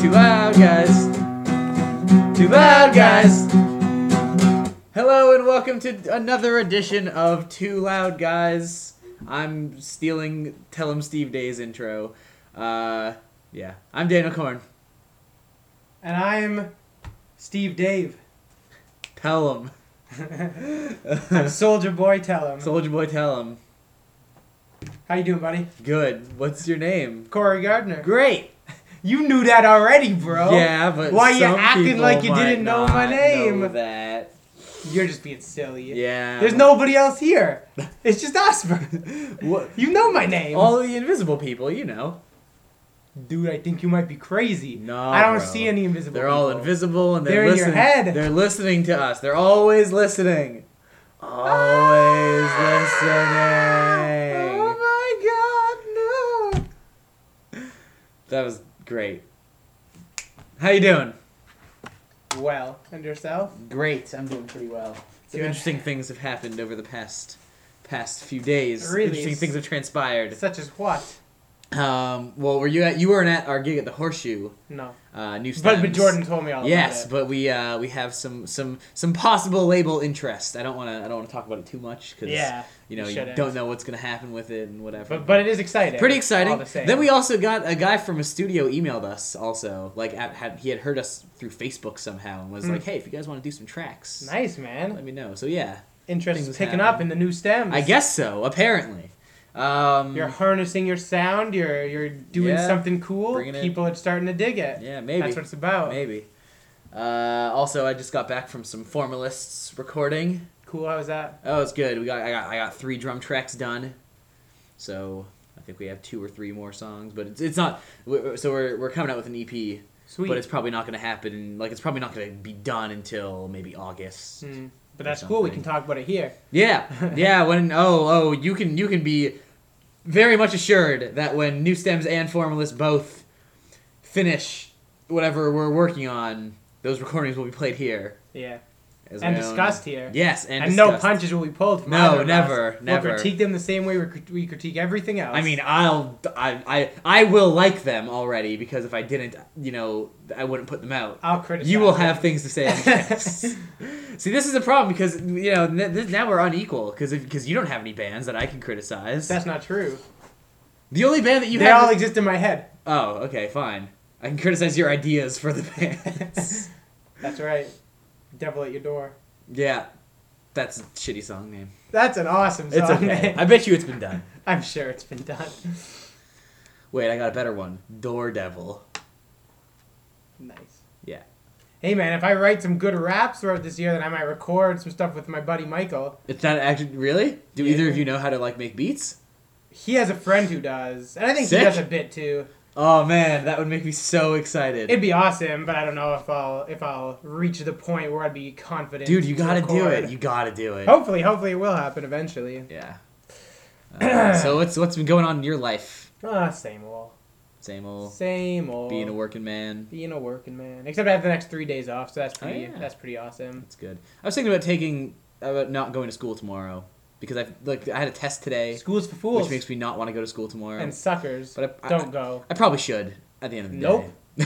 Too loud, guys. Too loud, guys. Hello and welcome to another edition of Too Loud, guys. I'm stealing Tell 'em Steve Dave's intro. Uh, yeah, I'm Daniel Korn. And I'm Steve Dave. Tell 'em. Soldier Boy. Tell him. Soldier Boy, tell 'em. How you doing, buddy? Good. What's your name? Corey Gardner. Great. You knew that already, bro. Yeah, but Why you acting like you didn't know my name? know that. You're just being silly. Yeah. There's nobody else here. It's just us. What? You know my name. All the invisible people, you know. Dude, I think you might be crazy. No, I don't bro. see any invisible. They're all invisible and they're, They're in your listening. head. They're listening to us. They're always listening. Always ah! listening. Oh my God, no. That was great. How you doing? Well, and yourself? Great. I'm doing pretty well. Some Good. interesting things have happened over the past past few days. Really? Interesting things have transpired. Such as what? Um, well, were you at you weren't at our gig at the Horseshoe? No. Uh, New But, but Jordan told me all Yes, about it. but we uh, we have some some some possible label interest. I don't want to I don't want to talk about it too much because Yeah. you know you shouldn't. don't know what's gonna happen with it and whatever. But, but it is exciting. pretty exciting. The. Then we also got a guy from a studio emailed us also like at, had he had heard us through Facebook somehow and was Hmm. like, hey, if you guys want to do some tracks, Nice, man. let me know. So yeah, Interest Things is picking happen. up in the new stems. I guess so. Apparently, um, You're harnessing your sound. You're you're doing Yeah. something cool. People are starting to dig it. yeah maybe That's what it's about. maybe. Uh, also, I just got back from some formalists recording. Cool. How was that? Oh, it's good. We got I got I got three drum tracks done, so I think we have two or three more songs. But it's, it's not. we- So we're we're coming out with an EP, Sweet. but it's probably not going to happen. Like it's probably not going to be done until maybe August. Hmm. But that's cool. We can talk about it here. Yeah, yeah. When oh oh you can you can be very much assured that when New Stems and Formalists both finish whatever we're working on, those recordings will be played here. Yeah. as And my own- discussed here. Yes, and, And, no punches will be pulled. From No, either of us. never, never. We'll critique them the same way we, we critique everything else. I mean, I'll I, I I will like them already because if I didn't, you know, I wouldn't put them out. I'll criticize. You will them. have things to say. the. See, this is a problem because you know this, now we're unequal because because you don't have any bands that I can criticize. That's not true. the only band that you they all is- exist in my head. oh, okay, fine. I can criticize your ideas for the bands. That's right. Devil at your door. yeah, that's a shitty song name. That's an awesome song. It's okay. name. I bet you it's been done. I'm sure it's been done. Wait, I got a better one. Door Devil. Nice. Hey man, if I write some good raps throughout this year, then I might record some stuff with my buddy Michael. It's not actually really. Do Yeah. either of you know how to like make beats? He has a friend who does, and I think Sick. he does a bit too. Oh man, that would make me so excited. It'd be awesome, but I don't know if I'll if I'll reach the point where I'd be confident. Dude, you gotta do it. You gotta do it. Hopefully, hopefully it will happen eventually. Yeah. Uh, so what's what's been going on in your life? Ah, same old, Same old same old. being a working man. being a working man. Except I have the next three days off, so that's oh, pretty. Oh, yeah. That's pretty awesome. That's good. I was thinking about taking about not going to school tomorrow because I like I had a test today, Schools for fools which makes me not want to go to school tomorrow. and suckers. But I- I- don't go. I probably should at the end of the Nope. day.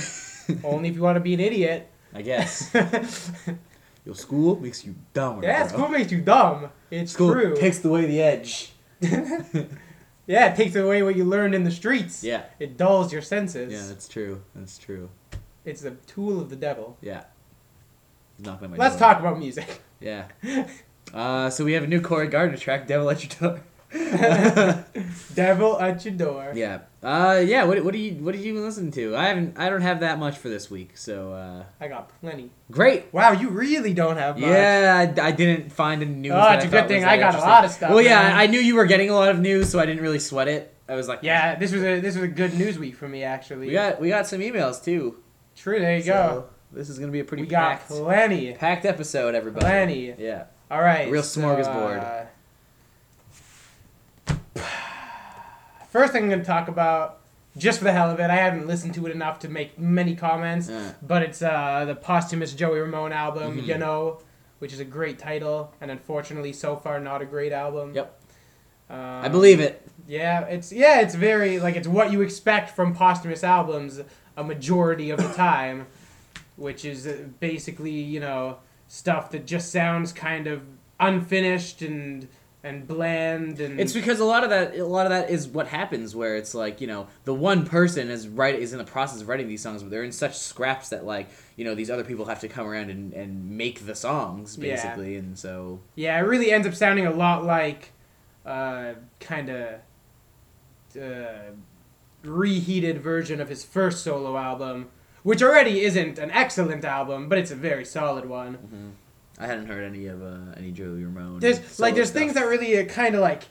Nope. Only if you want to be an idiot. I guess. Your school makes you dumb. yeah, bro. school makes you dumb. It's School true. takes away the edge. yeah, it takes away what you learned in the streets. Yeah. It dulls your senses. Yeah, that's true. That's true. It's a tool of the devil. Yeah. He's knocking my Let's door. talk about music. Yeah. Uh, so we have a new Corey Gardner track, "Devil at Your Door." devil at your door. yeah. Uh, yeah. What what do you what did you listen to? I haven't. I don't have that much for this week. So uh, I got plenty. great. Wow, you really don't have much. Yeah, I, I didn't find any news. Oh, it's a good thing I got a lot of stuff, Well, yeah, man. I knew you were getting a lot of news, so I didn't really sweat it. I was like, Yeah, this was a this was a good news week for me actually. We got we got some emails too. True, there you So, go. This is gonna be a pretty We got packed plenty. packed episode, everybody. Plenty. Yeah. All right. Real so, smorgasbord. uh, first thing I'm going to talk about, just for the hell of it, I haven't listened to it enough to make many comments, Uh, but it's uh, the posthumous Joey Ramone album, Mhm. You Know, which is a great title, and unfortunately, so far, not a great album. Yep. Um, I believe it. Yeah, it's yeah, it's very like it's what you expect from posthumous albums a majority of the time, which is uh, basically you know stuff that just sounds kind of unfinished and and bland and It's because a lot of that, a lot of that is what happens, where it's like you know the one person is right is in the process of writing these songs, but they're in such scraps that like you know these other people have to come around and, and make the songs Yeah. basically, and so yeah, it really ends up sounding a lot like uh, kind of uh, reheated version of his first solo album, which already isn't an excellent album, but it's a very solid one. I hadn't heard any of uh, any Joey Ramone. There's like there's stuff. things that really uh, kind of like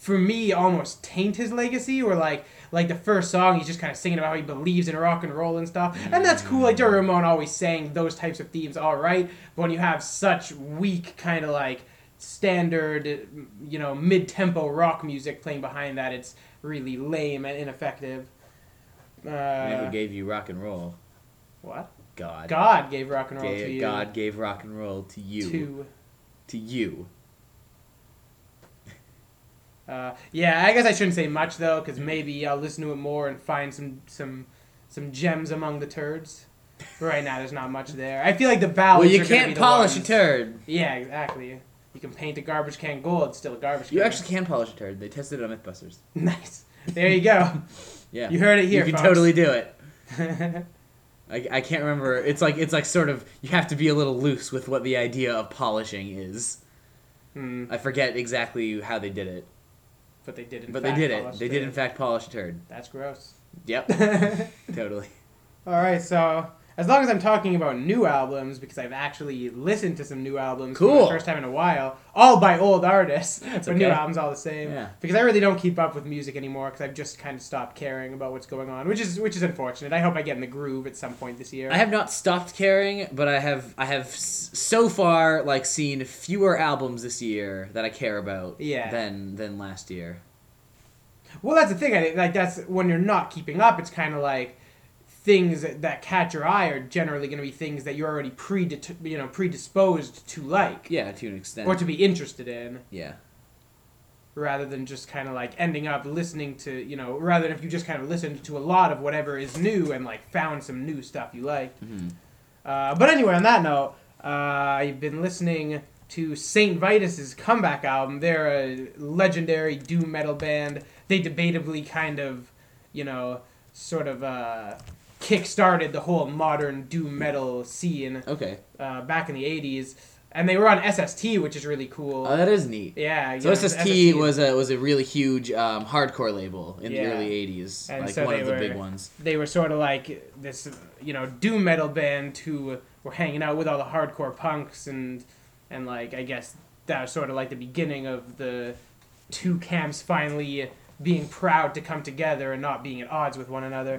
for me almost taint his legacy or like like the first song he's just kind of singing about how he believes in rock and roll and stuff and that's cool like Joey Ramone always sang those types of themes all right but when you have such weak kind of like standard you know mid-tempo rock music playing behind that it's really lame and ineffective uh, who gave you rock and roll? what God. God gave rock and roll Ga- to you God gave rock and roll to you. to To you. Uh, yeah, I guess I shouldn't say much though, because maybe I'll listen to it more and find some some some gems among the turds. But right now, there's not much there. I feel like the Well, you can't polish a turd. Yeah, exactly. You can paint a garbage can gold, it's still a garbage can. You actually can polish a turd. They tested it on MythBusters. nice. There you go. Yeah. You heard it here. you can folks. totally do it. I, I can't remember. It's like it's like sort of you have to be a little loose with what the idea of polishing is. Hmm, I forget exactly how they did it, but they did. In but they fact did it. They did in fact polish a turd. That's gross. Yep, totally. All right, so as long as I'm talking about new albums, because I've actually listened to some new albums for Cool. the first time in a while, all by old artists, but new albums all the same. Yeah. Because I really don't keep up with music anymore, because I've just kind of stopped caring about what's going on, which is which is unfortunate. I hope I get in the groove at some point this year. I have not stopped caring, but I have I have so far like seen fewer albums this year that I care about Yeah. than than last year. Well, that's the thing. I like that's when you're not keeping up. It's kind of like things that, that catch your eye are generally going to be things that you're already pre you know predisposed to like Yeah, to an extent. or to be interested in. yeah. rather than just kind of like ending up listening to you know rather than if you just kind of listened to a lot of whatever is new and like found some new stuff you like Mhm. uh, but anyway on that note uh, i've been listening to saint vitus's comeback album they're a legendary doom metal band they debatably kind of you know sort of uh, kick-started the whole modern doom metal scene Okay. uh, back in the 80s and they were on sst which is really cool Oh, that is neat. yeah So know, SST was a was a really huge um, hardcore label in Yeah. the early '80s, And like so one they of the were- big ones. they were sort of like this, you know, doom metal band who were hanging out with all the hardcore punks and and like I guess that was sort of like the beginning of the two camps finally being proud to come together and not being at odds with one another.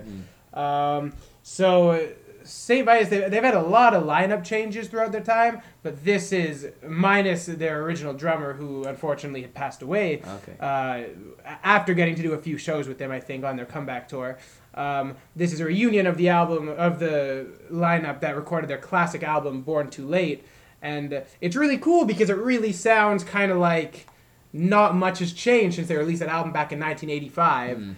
Um, so St. Vitus, they, they've had a lot of lineup changes throughout their time, but this is minus their original drummer who unfortunately had passed away Okay. uh, after getting to do a few shows with them, I think, on their comeback tour. Um, this is a reunion of the album of the lineup that recorded their classic album "Born Too Late," and it's really cool because it really sounds kind of like not much has changed since they released that album back in 1985. Mm.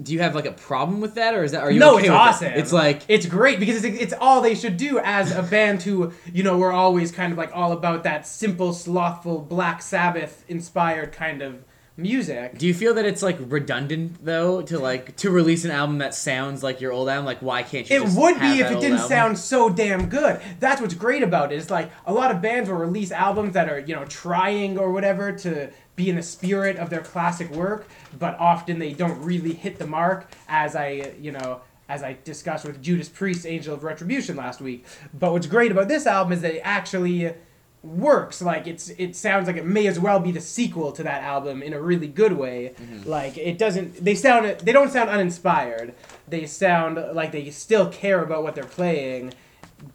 Do you have like a problem with that, or is that are you No, okay it's with awesome. It? It's like It's great because it's, it's all they should do as a band who, you know, we're always kind of like all about that simple, slothful, Black Sabbath inspired kind of music. Do you feel that it's like redundant though to like to release an album that sounds like your old album? Like, why can't you? It would be if it didn't album? sound so damn good. That's what's great about it. It's like a lot of bands will release albums that are, you know, trying or whatever to be in the spirit of their classic work, but often they don't really hit the mark as I, you know, as I discussed with Judas Priest Angel of Retribution last week. But what's great about this album is that it actually works like it's it sounds like it may as well be the sequel to that album in a really good way like it doesn't they sound they don't sound uninspired they sound like they still care about what they're playing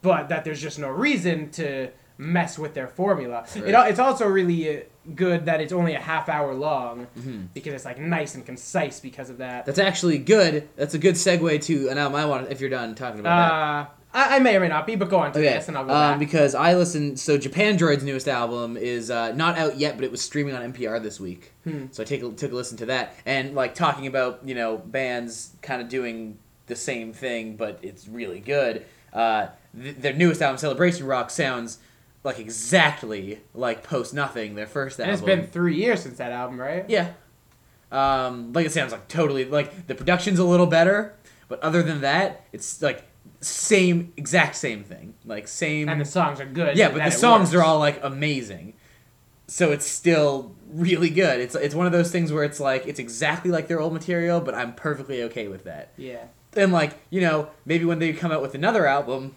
but that there's just no reason to mess with their formula it, Right. al- it's also really uh, good that it's only a half hour long Mhm. because it's like nice and concise because of that That's actually good. That's a good segue to an album I want. If you're done talking about uh, I, I may or may not be, but go on to Okay, this, and I'll go um, back. because I listened. So Japandroids' newest album is uh, not out yet, but it was streaming on NPR this week. Hmm. So I take a, took a listen to that, and like talking about you know bands kind of doing the same thing, but it's really good. Uh, th- their newest album, Celebration Rock, sounds like exactly like Post Nothing, their first and album. it's been three years since that album, right? Yeah. Um, like it sounds like totally like the production's a little better, but other than that, it's like same exact same thing. Like same And the songs are good. Yeah, but the songs works. are all like amazing. So it's still really good. It's it's one of those things where it's like it's exactly like their old material, but I'm perfectly okay with that. Yeah. And like, you know, maybe when they come out with another album,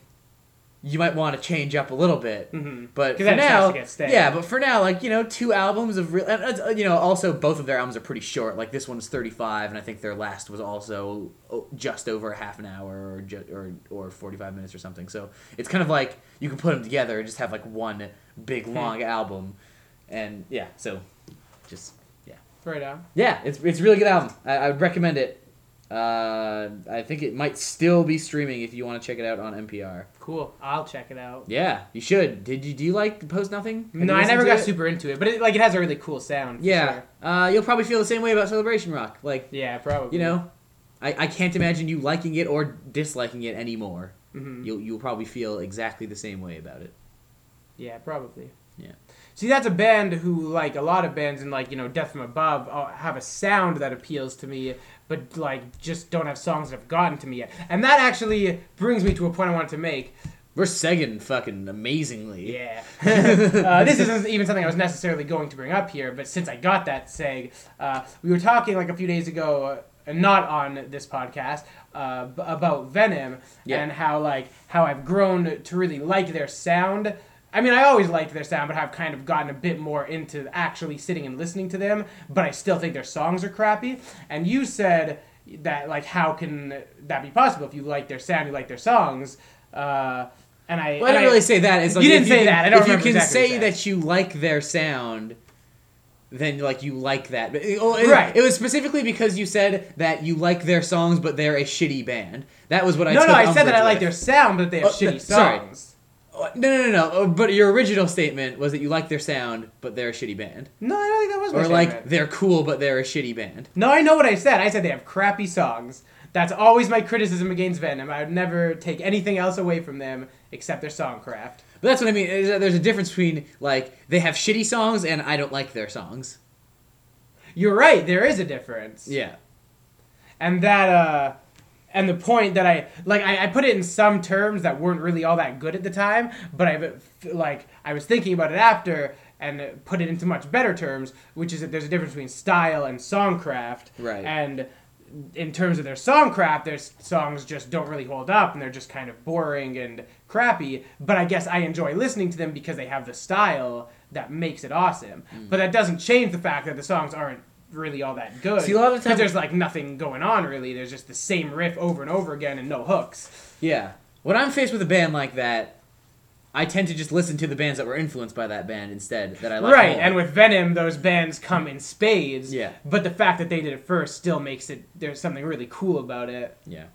you might want to change up a little bit. Mm-hmm. But for then it starts now, to get stale. yeah. But for now, like you know, two albums of real, and, you know, also both of their albums are pretty short. Like this one's thirty five, and I think their last was also oh, just over half an hour or ju- or or forty five minutes or something. So it's kind of like you can put them together and just have like one big Hmm. long album, and yeah. So just yeah. Right on. yeah, it's it's a really good album. I, I would recommend it. Uh, I think it might still be streaming if you want to check it out on NPR. Cool. I'll check it out. Yeah, you should. Did you do you like Post Nothing? Have No, I never got it? super into it, but it, like it has a really cool sound. Yeah, sure. uh, you'll probably feel the same way about Celebration Rock. Like, Yeah, probably. you know, I, I can't imagine you liking it or disliking it anymore. hmm You'll you'll probably feel exactly the same way about it. Yeah, probably. Yeah. See, that's a band who, like a lot of bands in, like you know, Death from Above, uh, have a sound that appeals to me, but like just don't have songs that have gotten to me yet. And that actually brings me to a point I wanted to make. We're segging fucking amazingly. Yeah. uh, this isn't even something I was necessarily going to bring up here, but since I got that seg, uh, we were talking like a few days ago, uh, not on this podcast, uh, b- about Venom Yeah. and how like how I've grown to really like their sound. I mean, I always liked their sound, but I've kind of gotten a bit more into actually sitting and listening to them. But I still think their songs are crappy. And you said that like, how can that be possible if you like their sound, you like their songs? Uh, and I, Well, I didn't really say that. It's like You didn't say can- that. I don't if you can exactly say you that you like their sound, then like you like that. But, oh, it, Right. It was specifically because you said that you like their songs, but they're a shitty band. That was what I. no, no, I said that I like with. their sound, but they have Oh, shitty songs. sorry. No, no, no, no. Oh, But your original statement was that you like their sound, but they're a shitty band, No, I don't think that was my or like statement. they're cool, but they're a shitty band. No, I know what I said. I said they have crappy songs. That's always my criticism against Venom. I would never take anything else away from them except their songcraft. But that's what I mean. There's a difference between like they have shitty songs and I don't like their songs. You're right. There is a difference. Yeah. and that uh and the point that i like I, I put it in some terms that weren't really all that good at the time but i like i was thinking about it after and put it into much better terms which is that there's a difference between style and songcraft Right. and in terms of their songcraft their songs just don't really hold up and they're just kind of boring and crappy but i guess i enjoy listening to them because they have the style that makes it awesome Mm. but that doesn't change the fact that the songs aren't really all that good See, a lot of the there's like nothing going on really. There's just the same riff over and over again and no hooks. Yeah. When I'm faced with a band like that, I tend to just listen to the bands that were influenced by that band instead that I like. right, more. and with Venom, those bands come in spades. Yeah. But the fact that they did it first still makes it there's something really cool about it. yeah,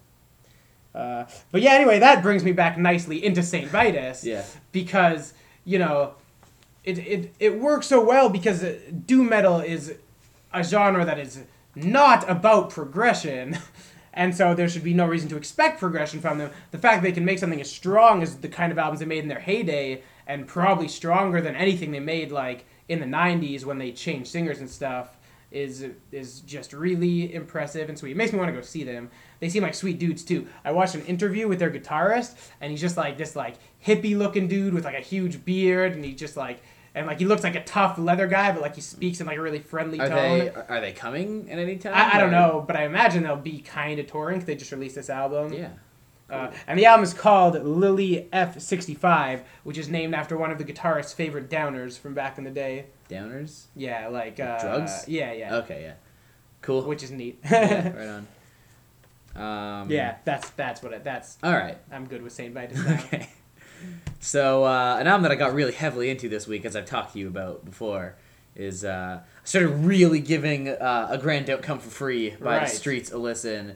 Uh, but yeah, anyway, that brings me back nicely into Saint Vitus. yeah, because you know it, it it works so well because uh, doom metal is a genre that is not about progression and so there should be no reason to expect progression from them the fact that they can make something as strong as the kind of albums they made in their heyday and probably stronger than anything they made like in the 90s when they changed singers and stuff is is just really impressive and sweet. It makes me want to go see them. They seem like sweet dudes too. I watched an interview with their guitarist, and he's just like this like hippie looking dude with like a huge beard, and he just like and like he looks like a tough leather guy, but like he speaks in like a really friendly are tone. they are they coming at any time? I, I don't know, but I imagine they'll be kind of touring. 'cause they just released this album. Yeah, Uh, and the album is called Lillie F65, which is named after one of the guitarist's favorite downers from back in the day. downers. Yeah, like uh, Drugs? Yeah, yeah. Okay, yeah, cool. Which is neat. yeah, right on. Um, Yeah, that's that's what it. That's All right. I'm good with Saint Vitus now. Okay. So uh, an album that I got really heavily into this week, as I've talked to you about before, is uh, I started really giving uh, "A Grand Don't Come for Free" by Right. the Streets a listen.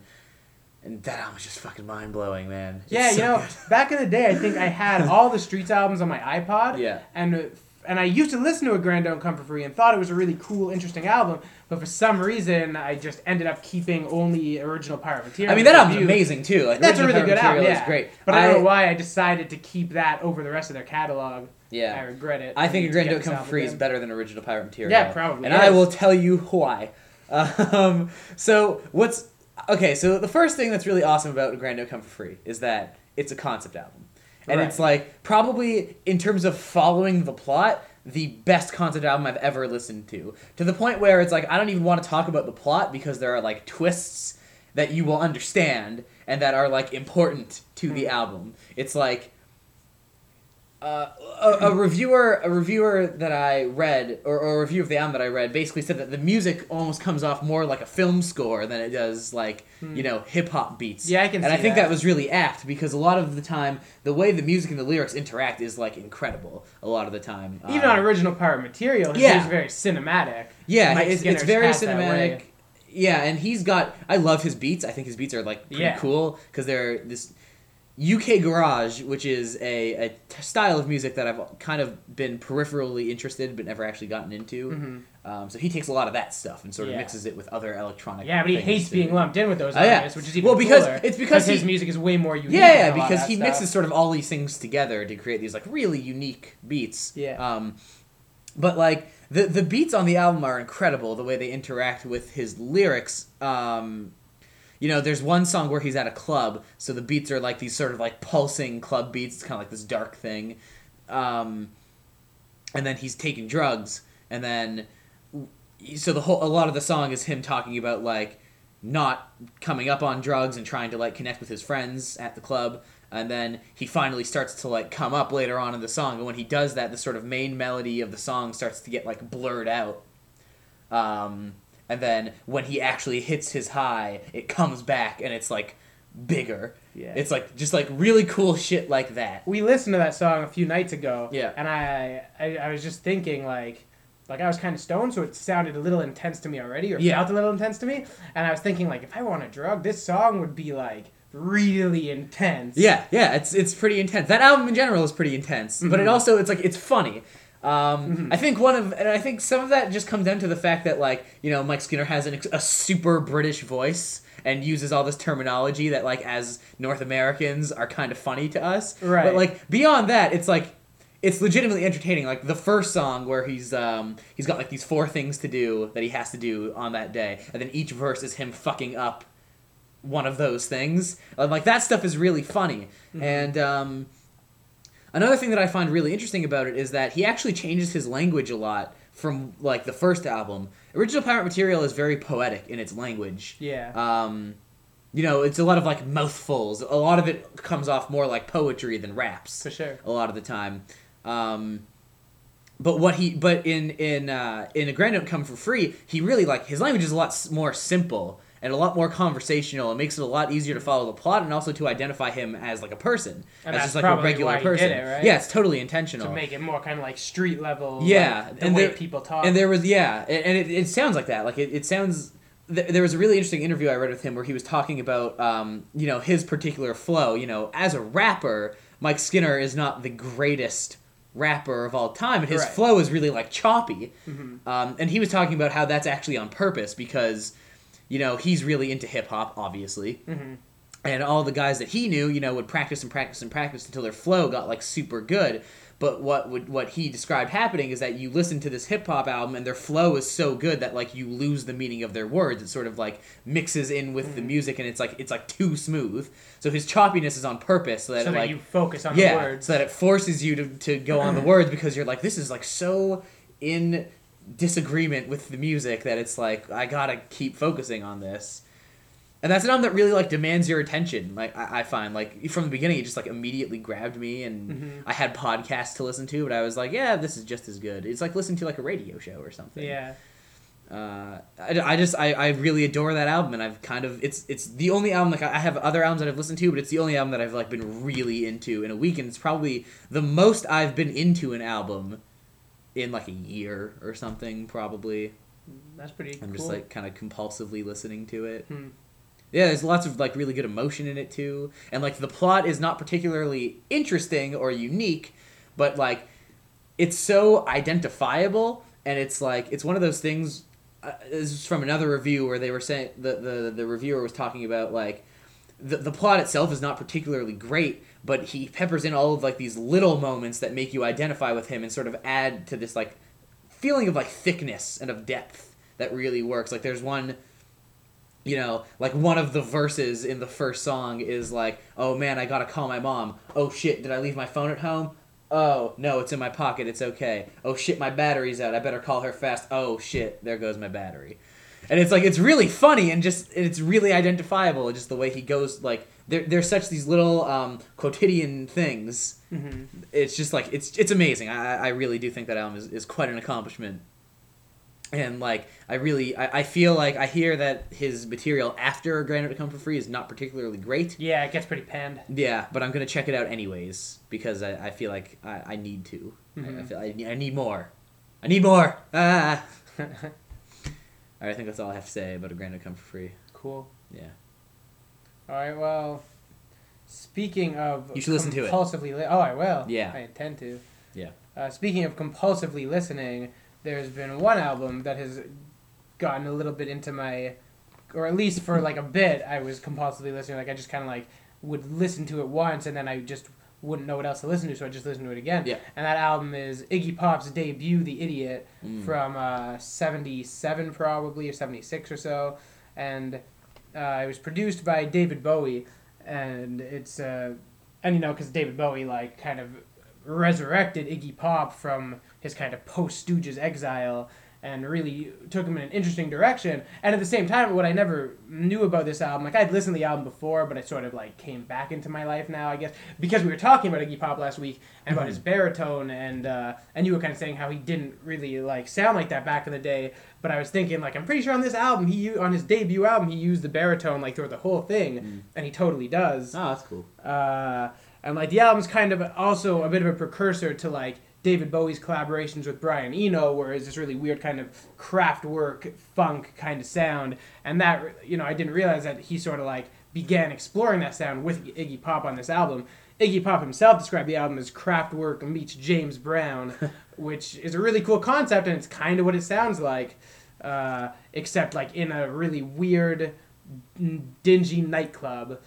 and that album was just fucking mind blowing, man. It's Yeah, so you know, good. back in the day, I think I had all the Streets albums on my iPod. Yeah. And and I used to listen to a Grand Don't Come for Free and thought it was a really cool, interesting album. But for some reason, I just ended up keeping only original Pirate Material. I mean that album's Review. amazing too. Like, That's a really good Pirate album. Material Yeah, great. But I don't know why I decided to keep that over the rest of their catalog. Yeah, I regret it. I think a Grand Don't Come album Free is better than original Pirate Material. Yeah, probably And I will tell you why. Um, so what's okay? So the first thing that's really awesome about Grand Don't Come for Free is that it's a concept album, and Right. it's like probably in terms of following the plot. The best concept album I've ever listened to. To the point where it's like, I don't even want to talk about the plot because there are like twists that you will understand and that are like important to the Hmm. album. It's like, uh, a, a reviewer a reviewer that I read or, or a review of the album that I read basically said that the music almost comes off more like a film score than it does like you know hip hop beats. Hmm. Yeah, I can And I think that. that was really apt because a lot of the time the way the music and the lyrics interact is like incredible. A lot of the time, Even on original Pirate Material, his yeah. yeah. very cinematic. yeah, Mike it's, it's very cinematic. Yeah, and he's got. I love his beats. I think his beats are like pretty Yeah. cool because they're this UK garage, which is a, a t- style of music that I've kind of been peripherally interested but never actually gotten into. Mhm. Um, so he takes a lot of that stuff and sort of Yeah. mixes it with other electronic. Yeah, but he hates being lumped in with those Oh, yeah. which is even Well, because- cooler, it's because his music is way more unique. Yeah, yeah, than a lot of because he stuff. mixes sort of all these things together to create these like really unique beats. Yeah. Um, but like the the beats on the album are incredible. The way they interact with his lyrics. Um, you know, there's one song where he's at a club, so the beats are like these sort of like pulsing club beats. It's kind of like this dark thing. Um, and then he's taking drugs, and then so the whole a lot of the song is him talking about like not coming up on drugs and trying to like connect with his friends at the club and then he finally starts to like come up later on in the song and when he does that the sort of main melody of the song starts to get like blurred out um, and then when he actually hits his high it comes back and it's like bigger Yeah. it's like just like really cool shit like that we listened to that song a few nights ago. Yeah. And I, I, I was just thinking like, like I was kind of stoned, so it sounded a little intense to me already, or Yeah. felt a little intense to me. And I was thinking like, if I want a drug, this song would be like really intense. Yeah, yeah, it's it's pretty intense. That album in general is pretty intense, but it Mhm. also it's like it's funny. Um, Mhm. I think one of and I think some of that just comes down to the fact that like you know Mike Skinner has an, a super British voice and uses all this terminology that like as North Americans are kind of funny to us. Right. But like beyond that, it's like it's legitimately entertaining. Like the first song where he's um he's got like these four things to do that he has to do on that day, and then each verse is him fucking up one of those things. Like that stuff is really funny. Mhm. And um, another thing that I find really interesting about it is that he actually changes his language a lot from like the first album. Original Pirate Material is very poetic in its language. Yeah. Um, you know, it's a lot of like mouthfuls. A lot of it comes off more like poetry than raps for sure. a lot of the time. Um, but what he but in in uh, in a Grand Don't Come for Free, he really like his language is a lot more simple and a lot more conversational. It makes it a lot easier to follow the plot and also to identify him as like a person, And as just like a regular person. it, right? Yeah, it's totally intentional. To make it more kind of like street level. Yeah, like, the and way there- people talk. and there was yeah, and it, it sounds like that. Like it, it sounds. There was a really interesting interview I read with him where he was talking about, um, you know, his particular flow. You know, as a rapper, Mike Skinner is not the greatest rapper of all time, and his Right. flow is really like choppy. Mhm. Um, and he was talking about how that's actually on purpose because, you know, he's really into hip hop, obviously Mhm. and all the guys that he knew, you know, would practice and practice and practice until their flow got like super good. But what would what he described happening is that you listen to this hip hop album and their flow is so good that like you lose the meaning of their words. It sort of like mixes in with the Mhm. music and it's like it's like too smooth. So his choppiness is on purpose so that so it, that like you focus on yeah, the words. so that it forces you to, to go on the words because you're like this is like so in disagreement with the music that it's like I gotta keep focusing on this. And that's an album that really like demands your attention. Like I, I find, like from the beginning, it just like immediately grabbed me, and Mhm. I had podcasts to listen to, but I was like, yeah, this is just as good. It's like listening to like a radio show or something. yeah. Uh, I, I just I, I really adore that album, and I've kind of it's it's the only album like I I have other albums that I've listened to, but it's the only album that I've like been really into in a week, and it's probably the most I've been into an album in like a year or something. Probably That's pretty cool. I'm cool. just like kind of compulsively listening to it. Hmm. Yeah, there's lots of like really good emotion in it too, and like the plot is not particularly interesting or unique, but like it's so identifiable, and it's like it's one of those things. Uh, this is from another review where they were saying the the, the reviewer was talking about like the the plot itself is not particularly great, but he peppers in all of like these little moments that make you identify with him and sort of add to this like feeling of like thickness and of depth that really works. Like there's one you know, like one of the verses in the first song is like, "Oh man, I gotta call my mom. Oh shit, did I leave my phone at home? Oh no, it's in my pocket. It's okay. Oh shit, my battery's out. I better call her fast. Oh shit, there goes my battery." And it's like it's really funny and just it's really identifiable. Just the way he goes, like there, there's such these little um, quotidian things. hmm It's just like it's it's amazing. I I really do think that album is, is quite an accomplishment and like I really I, I feel like I hear that his material after Grand Don't Come for Free is not particularly great. Yeah, it gets pretty panned. Yeah, but I'm gonna check it out anyways because I, I feel like I, I need to. I, I Mhm. feel I need, I need more. I need more. Ah. All right, I think that's all I have to say about a Grand Don't Come for Free. cool. Yeah. All right. Well, speaking of You should listen to it. compulsively Li- oh, I will. Yeah. I intend to. Yeah. Uh, speaking of compulsively listening, there's been one album that has gotten a little bit into my, or at least for like a bit, I was compulsively listening. Like I just kind of like would listen to it once, and then I just wouldn't know what else to listen to, so I just listened to it again. Yeah. And that album is Iggy Pop's debut, "The Idiot." Mm. from uh, 77 probably or 76 or so and uh, it was produced by david bowie and it's uh, and you know because david bowie like kind of resurrected iggy pop from his kind of post stooges exile and really took him in an interesting direction and at the same time what i never knew about this album like i'd listened to the album before but it sort of like came back into my life now i guess because we were talking about iggy pop last week and about his baritone and uh, and you were kind of saying how he didn't really like sound like that back in the day but i was thinking like i'm pretty sure on this album he on his debut album he used the baritone like throughout the whole thing Mm. and he totally does Oh, that's cool. uh, and like the album's kind of also a bit of a precursor to like David Bowie's collaborations with Brian Eno, where it's this really weird kind of Kraftwerk funk kind of sound, and that you know I didn't realize that he sort of like began exploring that sound with Iggy Pop on this album. Iggy Pop himself described the album as Kraftwerk meets James Brown, which is a really cool concept, and it's kind of what it sounds like, uh, except like in a really weird, dingy nightclub.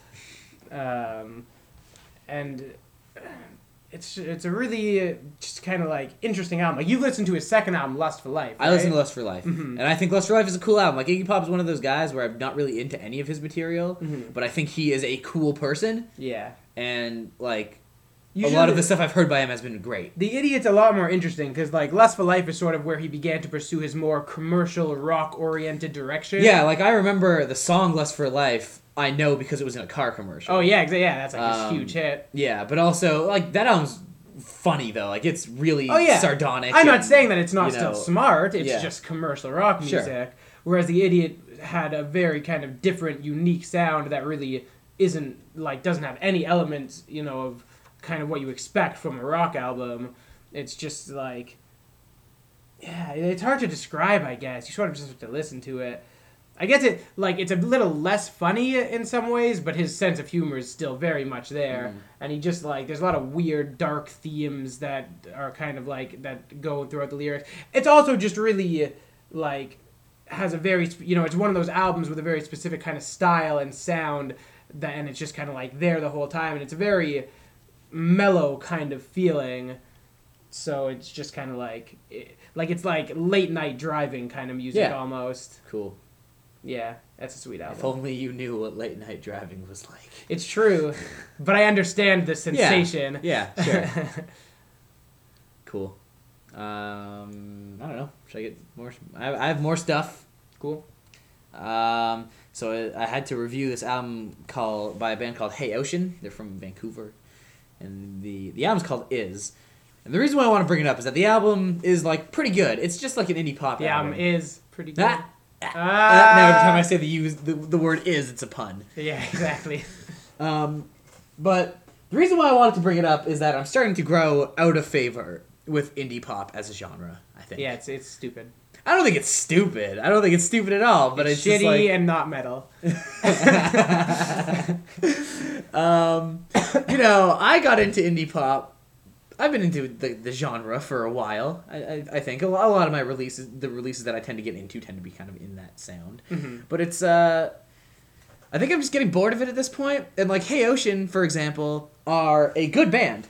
Um, and it's it's a really uh, just kind of like interesting album. Like you listened to his second album, Lust for Life. I listen to? Lust for Life, Mhm. and I think Lust for Life is a cool album. Like Iggy Pop is one of those guys where I'm not really into any of his material, Mhm. but I think he is a cool person, Yeah. and like a lot of the stuff I've heard by him has been great. The Idiot's a lot more interesting because like Lust for Life is sort of where he began to pursue his more commercial rock oriented direction. Yeah, like I remember the song "Lust for Life." I know because it was in a car commercial. Oh yeah, yeah, that's like Um, huge hit. Yeah, but also like that album's funny though. Like it's really Oh, yeah. sardonic. I'm not saying that it's not you still know, smart. It's yeah. just commercial rock Sure. music. Whereas the Idiot had a very kind of different, unique sound that really isn't like doesn't have any elements, you know, of kind of what you expect from a rock album. It's just like, yeah, it's hard to describe. I guess you sort of just have to listen to it. I guess it like it's a little less funny in some ways, but his sense of humor is still very much there. Mhm. And he just like there's a lot of weird dark themes that are kind of like that go throughout the lyrics. It's also just really like has a very you know it's one of those albums with a very specific kind of style and sound that and it's just kind of like there the whole time and it's a very mellow kind of feeling. So it's just kind of like it, like it's like late night driving kind of music Yeah. almost. Cool. Yeah, that's a sweet album. If only you knew what late night driving was like. It's true, but I understand the sensation. Yeah, yeah sure. cool. Um, I don't know. Should I get more? I, I have more stuff. cool. Um, so I, I had to review this album called by a band called Hey Ocean. They're from Vancouver, and the the album's called Is. And the reason why I want to bring it up is that the album is like pretty good. It's just like an indie pop The album is pretty good. Ah. Uh, now every time I say the use the, the word is, it's a pun. Yeah, exactly. Um, but the reason why I wanted to bring it up is that I'm starting to grow out of favor with indie pop as a genre. I think. Yeah, it's it's stupid. I don't think it's stupid. I don't think it's stupid at all. But it's, shitty just like, and not metal. um, you know, I got into indie pop. I've been into the, the genre for a while. I, I, I think a lot, a lot of my releases, the releases that I tend to get into, tend to be kind of in that sound. Mhm. But it's, uh, I think I'm just getting bored of it at this point. And like, Hey Ocean, for example, are a good band.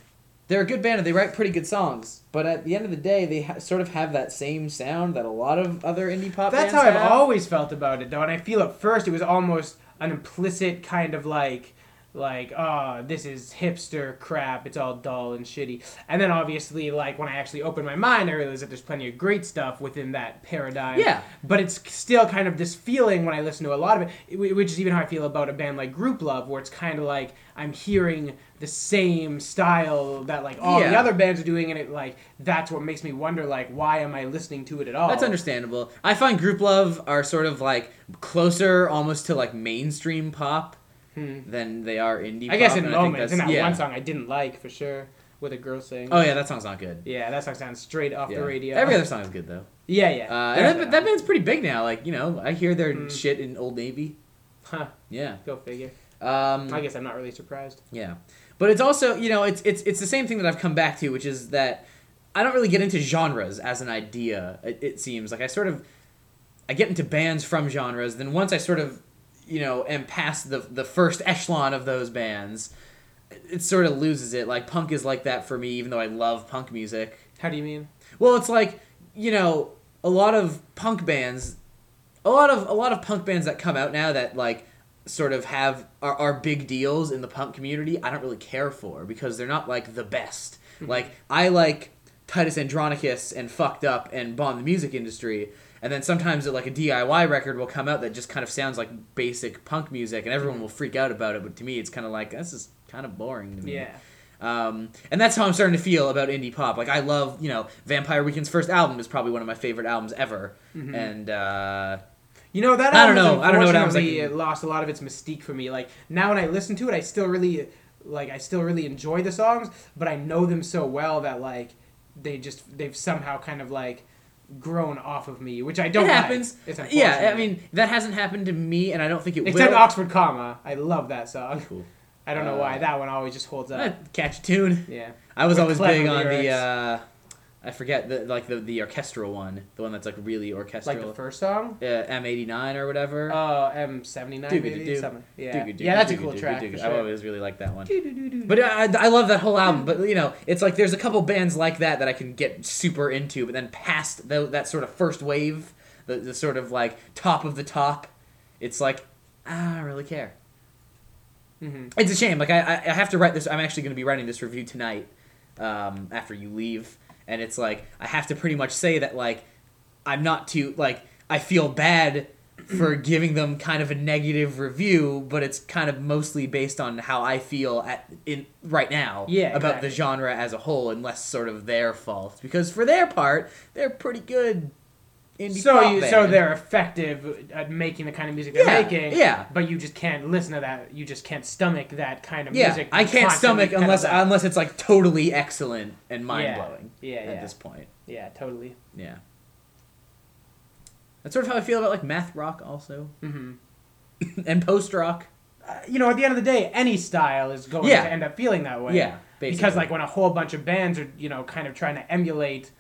They're a good band and they write pretty good songs. But at the end of the day, they ha- sort of have that same sound that a lot of other indie pop That's how I've have. always felt about it, though. And I feel at first it was almost an implicit kind of like, like, oh, this is hipster crap. It's all dull and shitty. And then obviously, like when I actually open my mind, I realize that there's plenty of great stuff within that paradigm. Yeah. But it's still kind of this feeling when I listen to a lot of it, which is even how I feel about a band like Grouplove, where it's kind of like I'm hearing the same style that like all the other bands are doing, and it like that's what makes me wonder like why am I listening to it at all? That's understandable. I find Grouplove are sort of like closer almost to like mainstream pop Hmm. than they are indie I guess pop, in moments, that's- that yeah. one song I didn't like for sure, with a girl singing. Oh yeah, that song's not good. yeah, that song sounds straight off Yeah. the radio. Every other song is good though. yeah, yeah. Uh, and that, that band's pretty big now. Like you know, I hear their Hmm. shit in Old Navy. Huh, Yeah. go figure. Um, I guess I'm not really surprised. Yeah, but it's also you know it's it's it's the same thing that I've come back to, which is that I don't really get into genres as an idea. It, it seems like I sort of I get into bands from genres. Then once I sort of you know am past the the first echelon of those bands, it, it sort of loses it. Like punk is like that for me, even though I love punk music. How do you mean? Well, it's like you know a lot of punk bands, a lot of a lot of punk bands that come out now that like sort of have are, are big deals in the punk community. I don't really care for because they're not like the best. Mm-hmm. Like I like Titus Andronicus and Fucked Up and Bomb the Music Industry. And then sometimes like a DIY record will come out that just kind of sounds like basic punk music, and everyone will freak out about it. But to me, it's kind of like this is kind of boring to me. Yeah. Um, and that's how I'm starting to feel about indie pop. Like I love, you know, Vampire Weekend's first album is probably one of my favorite albums ever. Mm-hmm. And uh, You know that I don't know. I don't know what albums I unfortunately, can- it lost a lot of its mystique for me. Like now when I listen to it, I still really like I still really enjoy the songs, but I know them so well that like they just they've somehow kind of like grown off of me, which I don't it like. happens. It's yeah, I mean that hasn't happened to me, and I don't think it will. except will. Oxford comma. I love that song. Cool. I don't know Uh, why that one always just holds up. catch a tune. Yeah. I was With always clever big on the. Uh, I forget the like the the orchestral one, the one that's like really orchestral. Like the first song? uh, M89 or whatever. Oh, M79 Doogie maybe? doo. Something. Yeah. Yeah, that's a cool track I always really like that one. But I, I love that whole album. But you know, it's like there's a couple bands like that that I can get super into, but then past the, that sort of first wave, the, the sort of like top of the top, it's like ah, I don't really care. Mhm. It's a shame. Like I, I I have to write this. I'm actually going to be writing this review tonight, um, after you leave, and it's like I have to pretty much say that like I'm not too like I feel bad for giving them kind of a negative review, but it's kind of mostly based on how I feel at in right now Yeah, about the genre as a whole, and less sort of their fault because for their part they're pretty good. Indie So you, band. so they're effective at making the kind of music they're Yeah, making. yeah. But you just can't listen to that. You just can't stomach that kind of music. yeah, music. I can't stomach unless unless it's like totally excellent and mind blowing. Yeah, at yeah. this point. Yeah, totally. Yeah. That's sort of how I feel about like math rock also, hmm and post rock. Uh, you know, at the end of the day, any style is going Yeah. to end up feeling that way. Yeah, basically. Because like when a whole bunch of bands are, you know, kind of trying to emulate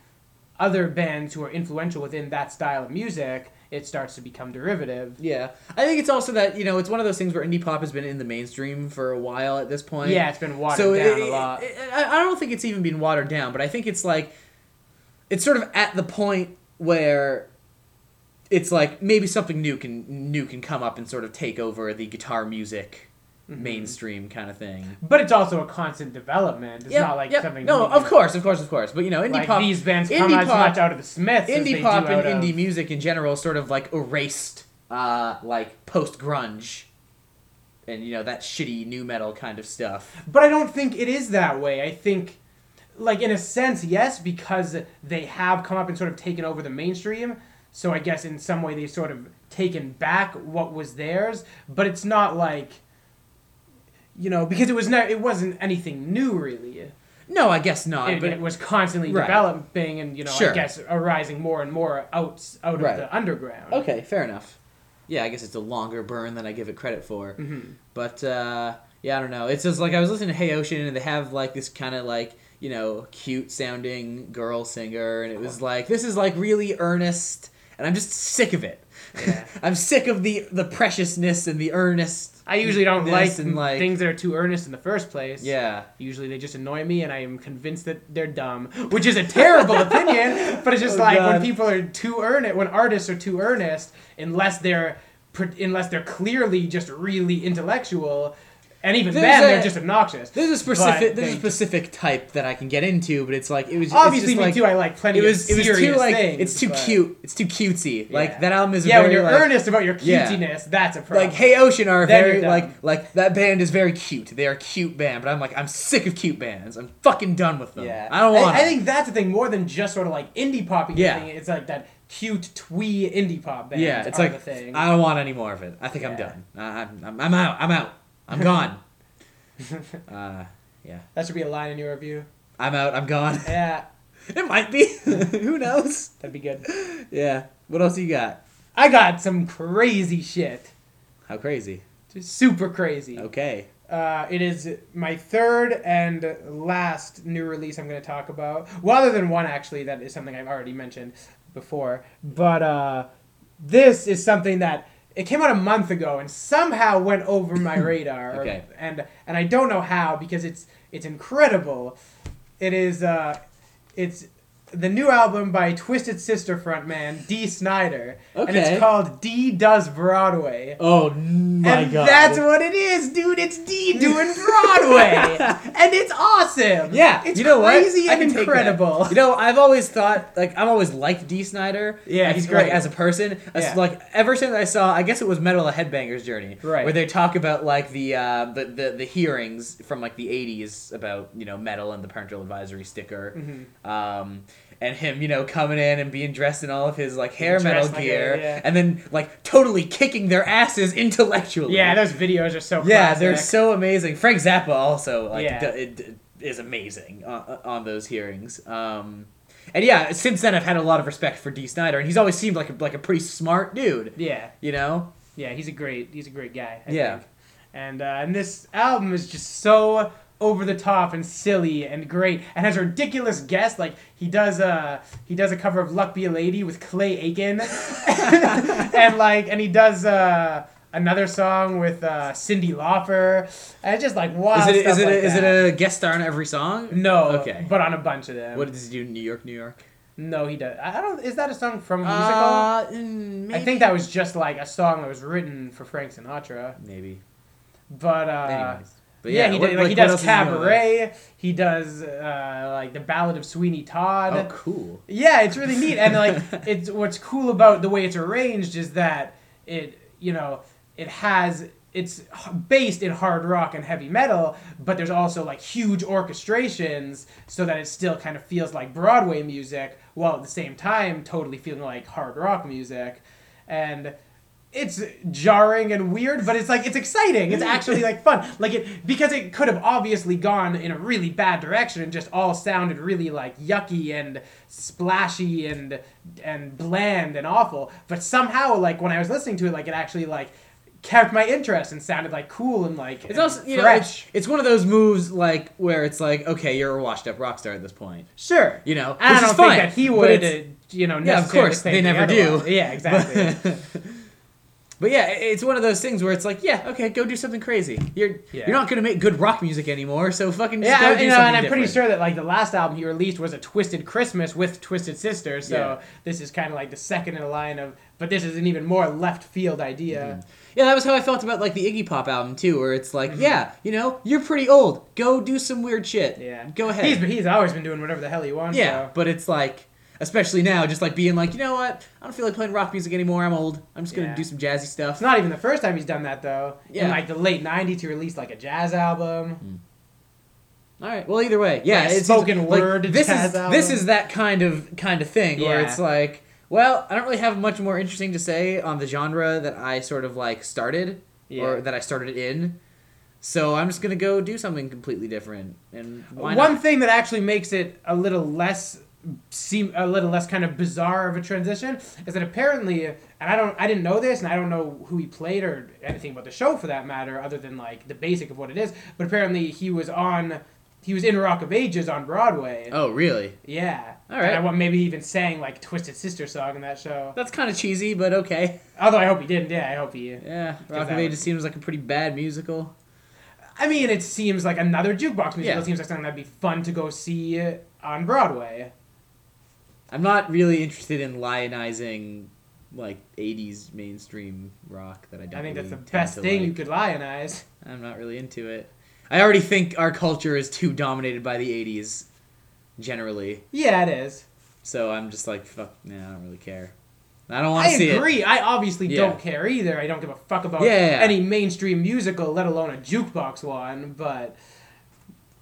other bands who are influential within that style of music, it starts to become derivative. Yeah, I think it's also that you know it's one of those things where indie pop has been in the mainstream for a while at this point. Yeah, it's been watered so down it- a lot. it- I I don't think it's even been watered down, but I think it's like it's sort of at the point where it's like maybe something new can new can come up and sort of take over the guitar music Mm-hmm. mainstream kind of thing. but it's also a constant development. It's Yep, not like yep. something. No, of course, of course, of course. But you know, indie like pop, these bands indie come as much out of the Smiths indie pop and indie of, music in general sort of like erased uh, like post grunge and you know that shitty nu metal kind of stuff. But I don't think it is that way. I think, like in a sense, yes, because they have come up and sort of taken over the mainstream. So I guess in some way they've sort of taken back what was theirs. But it's not like, you know, because it was not, it wasn't anything new really. No, I guess not. it, but it was constantly Right. developing and you know Sure. I guess arising more and more out out Right. of the underground. okay, fair enough. Yeah, I guess it's a longer burn than I give it credit for. Mhm. But uh, yeah, I don't know. It's just like I was listening to Hey Ocean, and they have like this kind of like you know cute sounding girl singer, and it was like this is like really earnest, and I'm just sick of it. Yeah. I'm sick of the the preciousness and the earnest. I usually don't like, and like things that are too earnest in the first place. yeah. Usually they just annoy me, and I am convinced that they're dumb, which is a terrible opinion. But it's just Oh, like God. when people are too earnest, when artists are too earnest, unless they're unless they're clearly just really intellectual, and even There's then a- they're just obnoxious. There's a specific there's a specific type that I can get into, but it's like it was it's Obviously, just me like, too. I like plenty It was of it was too like things. it's too cute. It's too cutesy. Like that album is Yeah, very when you're like, earnest about your Yeah. that's a problem. like Hey Ocean are Then very like like that band is very cute. They are a cute band, but I'm like I'm sick of cute bands. I'm fucking done with them. Yeah, I don't want. I, it. think that's the thing. More than just sort of like indie poppy Yeah. thing. It's like that cute twee indie pop band. yeah, it's like the thing. I don't want any more of it. I think I'm done. I, I'm, I'm I'm out. I'm out. I'm gone. uh, yeah, that should be a line in your review. I'm out. I'm gone. Yeah, it might be. Who knows? that'd be good. Yeah. What else you got? I got some crazy shit. How crazy? Just super crazy. Okay. Uh, it is my third and last new release I'm going to talk about. Well, other than one, actually, that is something I've already mentioned before. But uh, this is something that it came out a month ago and somehow went over my radar. Okay. And and I don't know how because it's it's incredible. It is uh, it's the new album by Twisted Sister frontman Dee Snider, and it's called Dee Does Broadway. Oh my and god. that's what it is, dude. It's Dee doing Broadway, and it's awesome. Yeah, it's you know what? crazy I and incredible. You know, I've always thought like I've always liked Dee Snider. Yeah, like, he's like, great. as a person. As, Yeah. Like ever since I saw, I guess it was Metal a Headbanger's Journey, Right. Where they talk about like the uh, the, the the hearings from like the '80s about you know metal and the parental advisory sticker, Mm-hmm. um, and him you know coming in and being dressed in all of his like hair metal like a- gear, yeah. and then like totally kicking their asses intellectually. Yeah, those videos are so. Yeah, they're so amazing. Frank Zappa also like Yeah. d- d- is amazing on, on those hearings. Um, and yeah, since then I've had a lot of respect for Dee Snider, and he's always seemed like a, like a pretty smart dude. Yeah, You know? yeah, he's a great, he's a great guy. I Yeah. think. And uh, and this album is just so over the top and silly and great, and has ridiculous guests. Like he does a he does a cover of "Luck Be a Lady" with Clay Aiken, and like and he does. Uh, Another song with uh, Cyndi Lauper, and it's just like wild Is it is it like a, is it a guest star on every song? no? Okay. but on a bunch of them. What does he do? New York, New York. No, he does. I don't. Is that a song from a musical? Uh. I think that was just like a song that was written for Frank Sinatra. maybe. But uh, Anyways. But yeah, he, what- did, like, he does else is on cabaret. He does uh, like the Ballad of Sweeney Todd. Oh, cool. Yeah, it's really neat. And like, it's what's cool about the way it's arranged is that it, you know, it has it's based in hard rock and heavy metal, but there's also like huge orchestrations so that it still kind of feels like Broadway music while at the same time totally feeling like hard rock music. And it's jarring and weird, but it's like it's exciting. It's actually like fun. Like it because it could have obviously gone in a really bad direction and just all sounded really like yucky and splashy and and bland and awful. But somehow like when I was listening to it, like it actually like kept my interest and sounded like cool and like It's also you know it's, it's one of those moves like where it's like okay you're a washed up rock star at this point sure. you know I don't think fine, that he would, you know, Yeah, of course, they never otherwise. do. Yeah, exactly. But yeah, it's one of those things where it's like, yeah, okay, go do something crazy. You're Yeah. you're not gonna make good rock music anymore, so fucking just Yeah, go do you know, something and I'm pretty sure that like the last album he released was a Twisted Christmas with Twisted Sister, so Yeah. this is kind of like the second in a line of, but this is an even more left field idea. Yeah, that was how I felt about like the Iggy Pop album too, where it's like, Mm-hmm. yeah, you know, you're pretty old. Go do some weird shit. Yeah, Go ahead. He's he's always been doing whatever the hell he wants. yeah, so. but it's like, especially now, just like being like, you know what? I don't feel like playing rock music anymore. I'm old. I'm just gonna Yeah. do some jazzy stuff. it's not even the first time he's done that though. Yeah. In like the late '90s, he released like a jazz album. Hmm. All right. Well, either way, yeah, Like it's spoken like, word This jazz is album. this is that kind of kind of thing where it's like, well, I don't really have much more interesting to say on the genre that I sort of like started Yeah. or that I started in. So I'm just gonna go do something completely different. And One not? thing that actually makes it a little less seem a little less kind of bizarre of a transition is that apparently and I don't I didn't know this and I don't know who he played or anything about the show for that matter other than like the basic of what it is but apparently he was on he was in Rock of Ages on Broadway. Oh, really? Yeah. All right. And I want maybe he even sang like Twisted Sister song in that show. That's kind of cheesy, but okay. Although I hope he didn't. Yeah, I hope he. Yeah, Rock of Ages seems like a pretty bad musical. I mean, it seems like another jukebox musical. Yeah. It seems like something that'd be fun to go see on Broadway. I'm not really interested in lionizing like 80s mainstream rock that I don't. I think that's the best thing you could lionize. I'm not really into it. I already think our culture is too dominated by the 80s, generally. Yeah, it is. So I'm just like, fuck, nah, I don't really care. I don't want to see it. I agree. I obviously Yeah. don't care either. I don't give a fuck about yeah, yeah. any mainstream musical, let alone a jukebox one. But,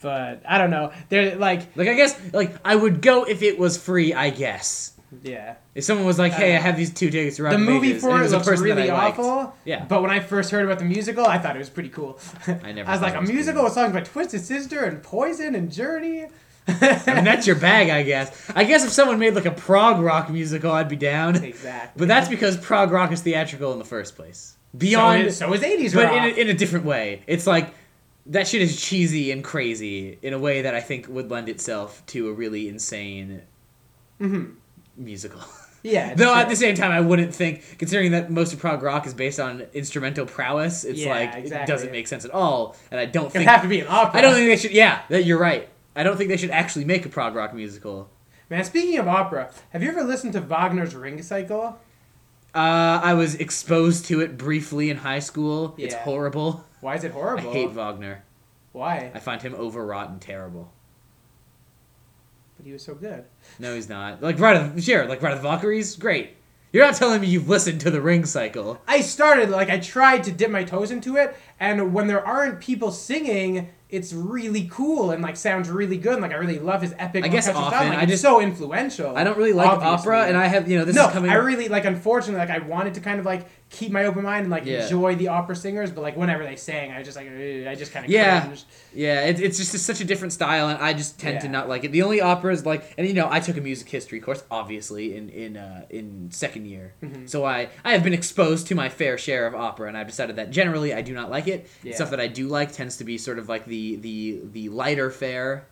but I don't know. They're like, Like I guess, like I would go if it was free. I guess yeah. if someone was like, "Hey, I Uh, have these two tickets The movie Ages," for it was looks really I liked. awful. Yeah. But when I first heard about the musical, I thought it was pretty cool. I never I was like, it a was musical cool. with songs by Twisted Sister and Poison and Journey. I mean, that's your bag, I guess. I guess if someone made like a prog rock musical, I'd be down. exactly. But that's because prog rock is theatrical in the first place. so Beyond, is, so is 80s but rock. in a, in a different way. It's like that shit is cheesy and crazy in a way that I think would lend itself to a really insane Mhm. musical. Yeah. Though at the same time, I wouldn't think, considering that most of prog rock is based on instrumental prowess, it's Yeah, like it doesn't make sense at all. And I don't It'd think have to be an opera. I don't think they should. Yeah, that you're right. I don't think they should actually make a prog rock musical. Man, speaking of opera, have you ever listened to Wagner's Ring Cycle? Uh, I was exposed to it briefly in high school. It's horrible. Why is it horrible? I hate Wagner. Why? I find him overwrought and terrible. But he was so good. No, he's not. Like Ride of sure, like Ride of the Valkyries, great. You're not telling me you've listened to the Ring Cycle. I started like I tried to dip my toes into it, and when there aren't people singing, it's really cool and like sounds really good. And, like I really love his epic. I guess often, style. Like, I it's just- so influential. I don't really like obviously. opera, and I have you know this no, is coming. I really like. Unfortunately, like I wanted to kind of like keep my open mind and like Yeah. enjoy the opera singers, but like whenever they sang, I just like I just kind of Yeah. cringed. Yeah, it, it's just such a different style, and I just tend to not like it. The only operas like, and you know, I took a music history course, obviously in in uh, in second year, Mm-hmm. so I I have been exposed to my fair share of opera, and I've decided that generally I do not like it. Yeah. Stuff that I do like tends to be sort of like the the the lighter fare,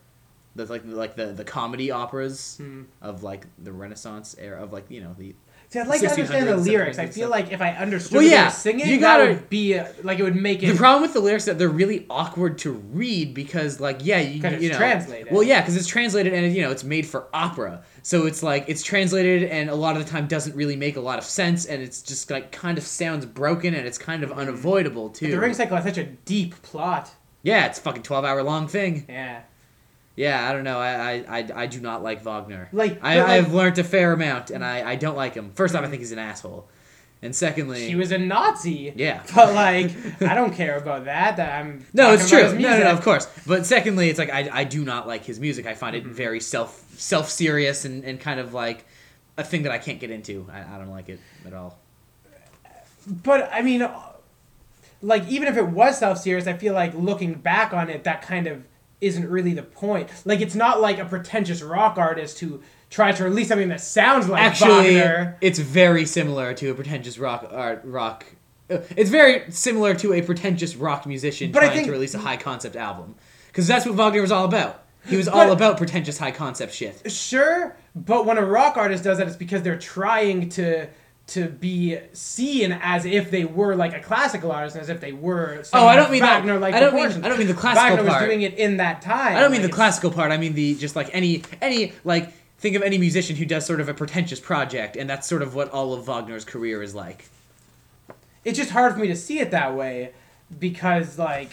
the like like the the comedy operas Hmm. of like the Renaissance era of like you know the See, I'd like to understand the lyrics. I feel like if I understood Well, yeah, singing, you gotta- would be uh, like it would make it. The problem with the lyrics is that they're really awkward to read because, like, yeah, you, 'Cause it's you know, translated. Well, yeah, because it's translated and you know it's made for opera, so it's like it's translated and a lot of the time doesn't really make a lot of sense, and it's just like kind of sounds broken and it's kind of unavoidable too. the Ring Cycle has such a deep plot. yeah, it's a fucking twelve hour long thing. Yeah. Yeah, I don't know. I I, I, I do not like Wagner. Like, I, like- I've learned a fair amount, and I, I don't like him. First off, I think he's an asshole, and secondly, He was a Nazi. yeah. But like, I don't care about that. That I'm. No, it's true. No, no, no, of course. But secondly, it's like I, I do not like his music. I find Mm-hmm. it very self self serious and, and kind of like a thing that I can't get into. I, I don't like it at all. But I mean, like even if it was self serious, I feel like looking back on it, that kind of isn't really the point. Like it's not like a pretentious rock artist who tries to release something that sounds like Actually, Wagner. it's very similar to a pretentious rock art rock. uh, It's very similar to a pretentious rock musician But trying think- to release a high concept album, because that's what Wagner was all about. He was all about pretentious high concept shit. Sure, but when a rock artist does that, it's because they're trying to to be seen as if they were like a classical artist, as if they were. Oh, I don't mean Wagner like I don't mean- I don't mean the classical Wagner part. was doing it in that time. I don't mean like the classical part. I mean the just like any any like think of any musician who does sort of a pretentious project, and that's sort of what all of Wagner's career is like. it's just hard for me to see it that way because like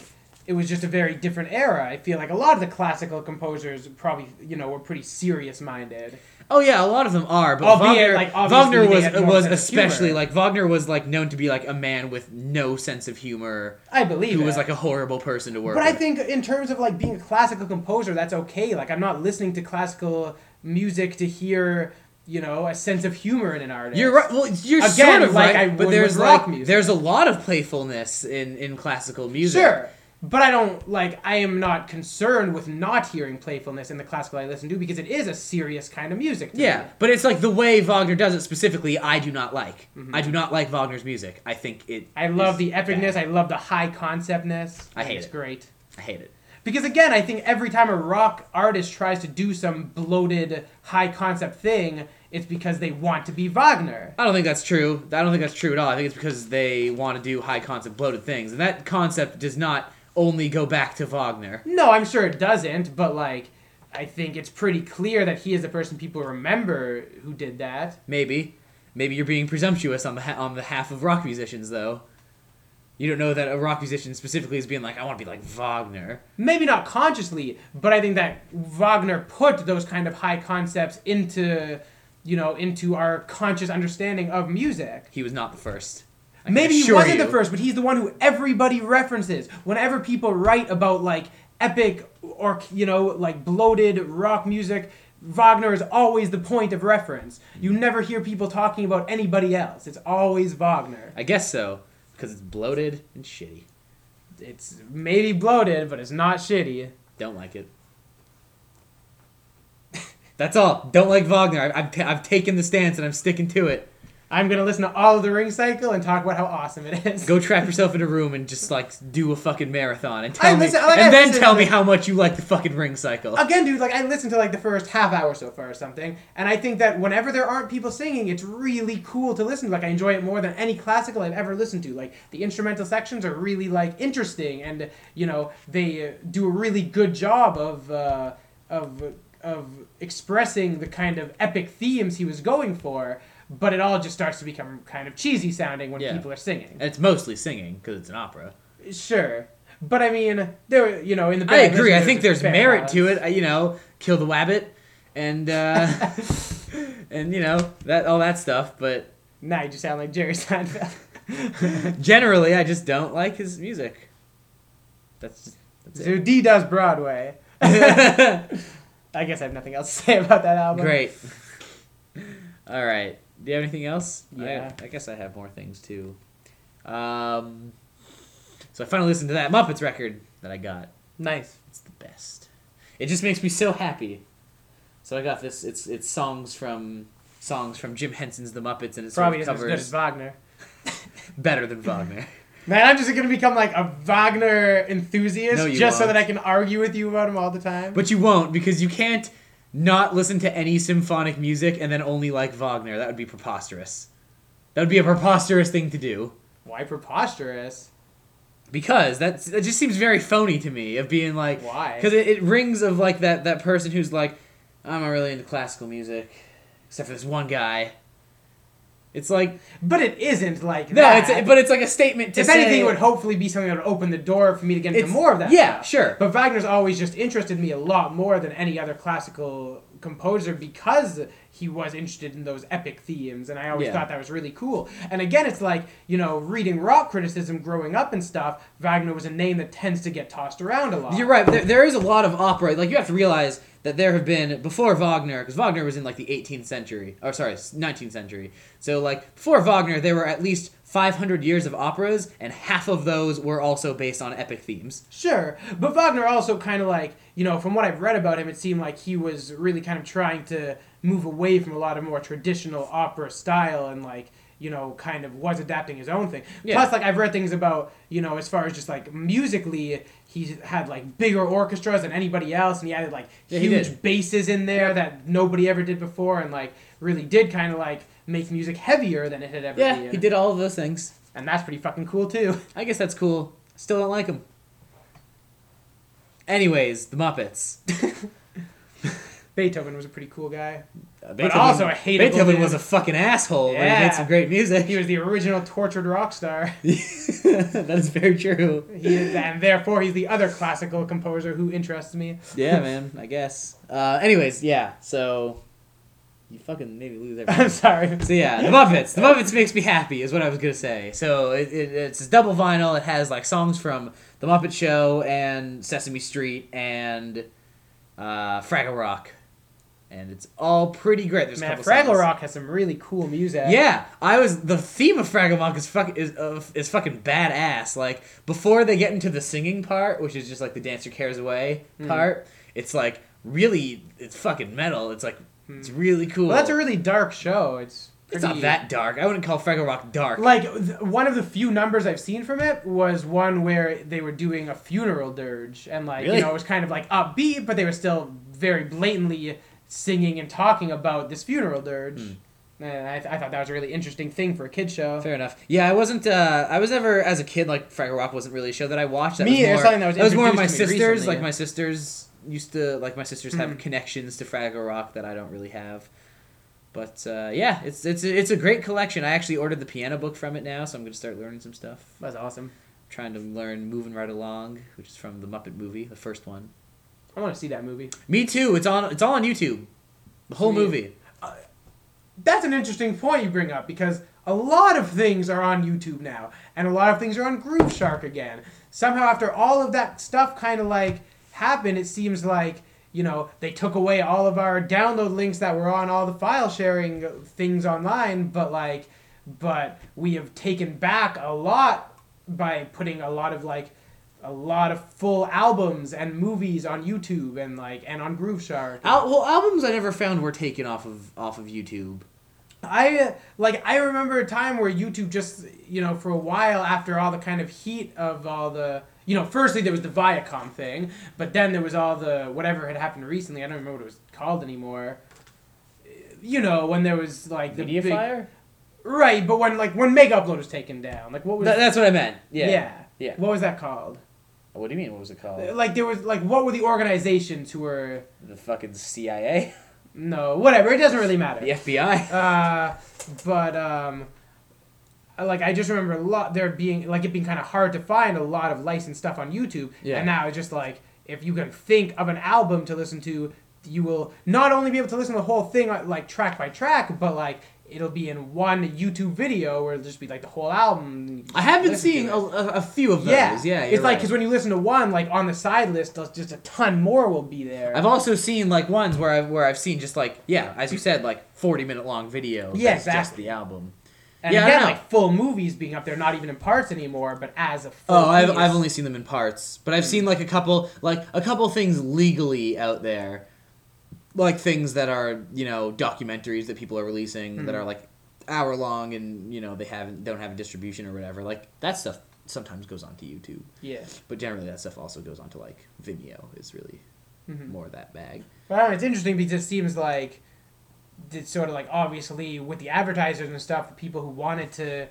it was just a very different era. I feel like a lot of the classical composers probably you know were pretty serious minded. Oh yeah, a lot of them are, but Albeit, Wagner, like, Wagner was was especially like Wagner was like known to be like a man with no sense of humor, I believe who it. was like a horrible person to work with. But with. I think in terms of like being a classical composer, that's okay. Like I'm not listening to classical music to hear you know a sense of humor in an artist. You're right. Well, you're Again, sort of like right, I but there's like music. there's a lot of playfulness in in classical music. Sure, but I don't like. I am not concerned with not hearing playfulness in the classical I listen to because it is a serious kind of music. To Yeah, me. but it's like the way Wagner does it specifically. I do not like. I do not like Wagner's music. I think it. Mm-hmm. I love the epicness. bad. I love the high conceptness. I hate it's it. great. I hate it. Because again, I think every time a rock artist tries to do some bloated, high concept thing, it's because they want to be Wagner. I don't think that's true. I don't think that's true at all. I think it's because they want to do high concept bloated things, and that concept does not only go back to Wagner. No, I'm sure it doesn't, but like, I think it's pretty clear that he is the person people remember who did that. Maybe, maybe you're being presumptuous on the ha- on behalf of rock musicians, though. You don't know that a rock musician specifically is being like, I want to be like Wagner. Maybe not consciously, but I think that Wagner put those kind of high concepts into, you know, into our conscious understanding of music. He was not the first. I Maybe he wasn't you. the first, but he's the one who everybody references. Whenever people write about like epic or you know like bloated rock music, Wagner is always the point of reference. You mm-hmm. never hear people talking about anybody else. It's always Wagner. I guess so, because it's bloated and shitty. It's maybe bloated, but it's not shitty. Don't like it. That's all. Don't like Wagner. I- I've, ta- I've taken the stance and I'm sticking to it. I'm gonna listen to all of the Ring Cycle and talk about how awesome it is. Go trap yourself in a room and just like do a fucking marathon and tell I me, listen- like, I and then listen tell to me how much you like the fucking ring cycle. Again, dude, like I listened to like the first half hour so far or something, and I think that whenever there aren't people singing, it's really cool to listen to. Like I enjoy it more than any classical I've ever listened to. Like the instrumental sections are really like interesting, and you know they uh, do a really good job of uh, of of expressing the kind of epic themes he was going for. But it all just starts to become kind of cheesy sounding when Yeah. people are singing. And it's mostly singing because it's an opera. Sure, but I mean, there you know in the I agree. I think there's merit to it. You know, kill the wabbit, and uh, and you know that all that stuff. But Now you just sound like Jerry Seinfeld. generally, I just don't like his music. That's that's So it. Dee does Broadway. I guess I have nothing else to say about that album. Great. All right. Do you have anything else? Yeah. I, I guess I have more things too. Um, so I finally listened to that Muppets record that I got. Nice. It's the best. It just makes me so happy. So I got this. It's it's songs from songs from Jim Henson's The Muppets, and it's Probably sort of as good as covers Wagner. better than Wagner. Man, I'm just gonna become like a Wagner enthusiast No, just so won't. that I can argue with you about him all the time. But you won't because you can't not listen to any symphonic music and then only like Wagner. That would be preposterous. That would be a preposterous thing to do. why preposterous? Because that's that just seems very phony to me of being like Why? because it, it rings of like that that person who's like I'm not really into classical music except for this one guy. It's like But it isn't like no, that. it's but it's like a statement to if say. anything, it would hopefully be something that would open the door for me to get into more of that. yeah, stuff. sure. But Wagner's always just interested me a lot more than any other classical composer because he was interested in those epic themes, and I always Yeah. thought that was really cool. And again, it's like you know, reading rock criticism growing up and stuff. Wagner was a name that tends to get tossed around a lot. You're right. There, there is a lot of opera. Like you have to realize that there have been before Wagner, because Wagner was in like the 18th century, or sorry, 19th century. So like before Wagner, there were at least 500 years of operas, and half of those were also based on epic themes. Sure, but Wagner also kind of like, you know, from what I've read about him, it seemed like he was really kind of trying to move away from a lot of more traditional opera style and like, you know, kind of was adapting his own thing. Yeah. Plus, like I've read things about, you know, as far as just like musically, he had like bigger orchestras than anybody else, and he added like Yeah, huge basses in there that nobody ever did before, and like really did kind of like make music heavier than it had ever been. Yeah, been. he did all of those things. and that's pretty fucking cool too. I guess that's cool. Still don't like him. Anyways, the Muppets. Beethoven was a pretty cool guy. Uh, But also a hateable Beethoven dude. was a fucking asshole, but he Yeah. made some great music. He was the original tortured rock star. that is very true. He is, and therefore he's the other classical composer who interests me. Yeah, man. I guess. Uh, anyways, yeah. So you fucking made me lose everything. I'm sorry. So yeah, the Muppets. The Muppets makes me happy, is what I was gonna say. So it, it, it's a double vinyl. It has like songs from the Muppet Show and Sesame Street and uh, Fraggle Rock and it's all pretty great. There's a Man, Fraggle songs- Rock has some really cool music. Yeah, I was the theme of Fraggle Rock is fuck is uh, is fucking badass. Like before they get into the singing part, which is just like the dancer cares away Mhm. part, it's like really it's fucking metal. It's like it's really cool. Well, that's a really dark show. It's it's not that dark. I wouldn't call Fraggle Rock dark. Like th- one of the few numbers I've seen from it was one where they were doing a funeral dirge, and like Really? you know it was kind of like upbeat, but they were still very blatantly singing and talking about this funeral dirge. Hmm. And I, th- I thought that was a really interesting thing for a kid show. Fair enough. Yeah, I wasn't. Uh, I was never as a kid like Fraggle Rock wasn't really a show that I watched. That Me was more, something that was more of my introduced to me sisters. recently. Like my sisters used to like my sisters have Mhm. connections to Fraggle Rock that I don't really have. But uh, yeah, it's it's it's a great collection. I actually ordered the piano book from it now, so I'm gonna start learning some stuff. That's awesome. trying to learn "Moving Right Along," which is from the Muppet movie, the first one. I want to see that movie. Me too. It's on. It's all on YouTube. The whole Sweet. movie. That's an interesting point you bring up because a lot of things are on YouTube now, and a lot of things are on Grooveshark again. Somehow, after all of that stuff kind of like happened, it seems like you know they took away all of our download links that were on all the file sharing things online, but like, but we have taken back a lot by putting a lot of like a lot of full albums and movies on YouTube and like and on Grooveshark. Al- well, albums I never found were taken off of off of YouTube. I like I remember a time where YouTube just you know for a while after all the kind of heat of all the you know firstly there was the Viacom thing but then there was all the whatever had happened recently I don't remember what it was called anymore. You know when there was like the big- Mediafire. right? But when like when Megaupload was taken down, like what was Th- that's what I meant. Yeah. yeah Yeah. what was that called? What do you mean? What was it called? Like there was like what were the organizations who were The fucking CIA, no whatever it doesn't really matter. the FBI. Uh, but um, I- like I just remember a lot there being like it being kind of hard to find a lot of licensed stuff on YouTube. Yeah. And now it's just like if you can think of an album to listen to, you will not only be able to listen to the whole thing uh, like track by track, but like it'll be in one YouTube video where it'll just be like the whole album. I have been seeing a, a, few of those. yeah, Yeah, it's like right. because when you listen to one, like on the side list, there's just a ton more will be there. I've also seen like ones where I've where I've seen just like yeah, as you said, like forty minute long video. Yeah, that's just exactly. the album. And yeah, again, like full movies being up there, not even in parts anymore, but as a full Oh, I've, piece. I've only seen them in parts, but I've seen like a couple like a couple things legally out there, like things that are you know documentaries that people are releasing that Mhm. are like hour long and you know they haven't don't have a distribution or whatever. Like that stuff sometimes goes onto YouTube, yeah. but generally that stuff also goes onto like Vimeo. Is really Mhm. more that bag. But I don't know, it's interesting because it seems like it's sort of like obviously with the advertisers and stuff, the people who wanted to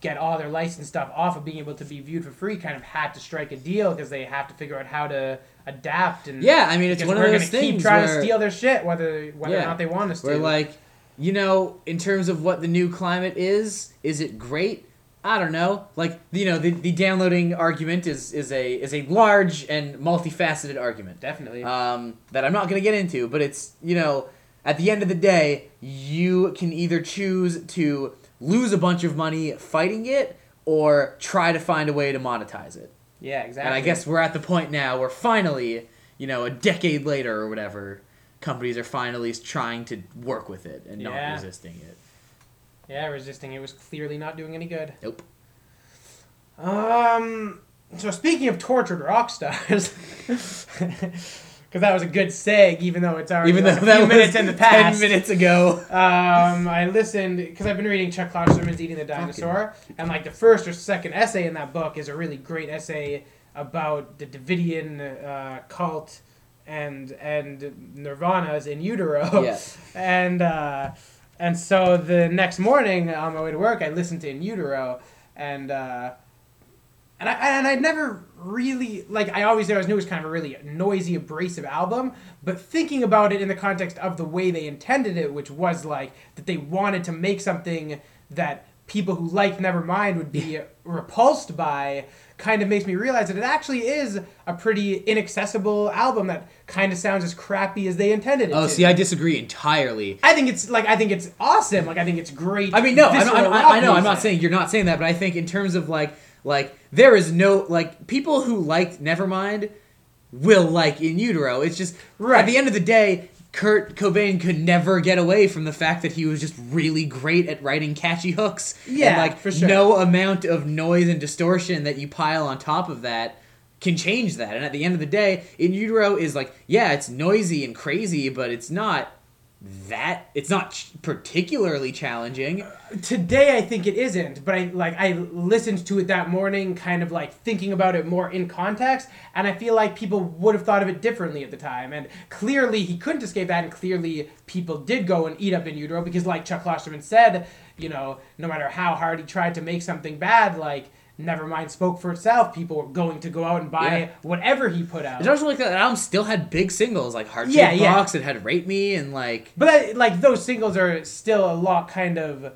get all their license stuff off of being able to be viewed for free kind of had to strike a deal because they have to figure out how to adapt and Yeah, I mean it's one of we're those gonna keep trying where, to steal their shit whether whether Yeah. or not they want us to. where like you know in terms of what the new climate is, is it great? I don't know. Like you know the, the downloading argument is is a is a large and multifaceted argument. definitely. um, that I'm not going to get into, but it's, you know, at the end of the day, you can either choose to lose a bunch of money fighting it or try to find a way to monetize it. yeah, exactly. And I guess we're at the point now where finally, you know, a decade later or whatever, companies are finally trying to work with it and Yeah. not resisting it. yeah, resisting it was clearly not doing any good. Nope. Um. So speaking of tortured rock stars, because that was a good seg, even though it's already Even though like a that few minutes in the past. 10 minutes ago. Um, I listened because I've been reading Chuck Klosterman's Eating the Dinosaur, and like the first or second essay in that book is a really great essay about the Davidian uh, cult and and Nirvana's in utero. Yeah. And uh, and so the next morning on my way to work, I listened to In Utero, and uh, and I and I never really like I always always knew it was kind of a really noisy, abrasive album. But thinking about it in the context of the way they intended it, which was like that they wanted to make something that people who liked Nevermind would be repulsed by, kind of makes me realize that it actually is a pretty inaccessible album that kind of sounds as crappy as they intended it Oh, to. see, I disagree entirely. I think it's like I think it's awesome. Like I think it's great. I mean, no, I'm, rock I, I know. I'm not saying you're not saying that, but I think in terms of like, like there is no like people who liked Nevermind will like In Utero. It's just Right. at the end of the day, Kurt Cobain could never get away from the fact that he was just really great at writing catchy hooks. Yeah, and like for sure. no amount of noise and distortion that you pile on top of that can change that. And at the end of the day, In Utero is like, yeah, it's noisy and crazy, but it's not that it's not ch- particularly challenging. Today I think it isn't, but I like I listened to it that morning, kind of like thinking about it more in context, and I feel like people would have thought of it differently at the time. And clearly he couldn't escape that, and clearly people did go and eat up in utero because, like Chuck Klosterman said, you know, no matter how hard he tried to make something bad, like Nevermind spoke for itself. People were going to go out and buy Yeah. whatever he put out. It's also like that album still had big singles like Heart Yeah, yeah. Box. It had Rape Me and like But I, like those singles are still a lot kind of.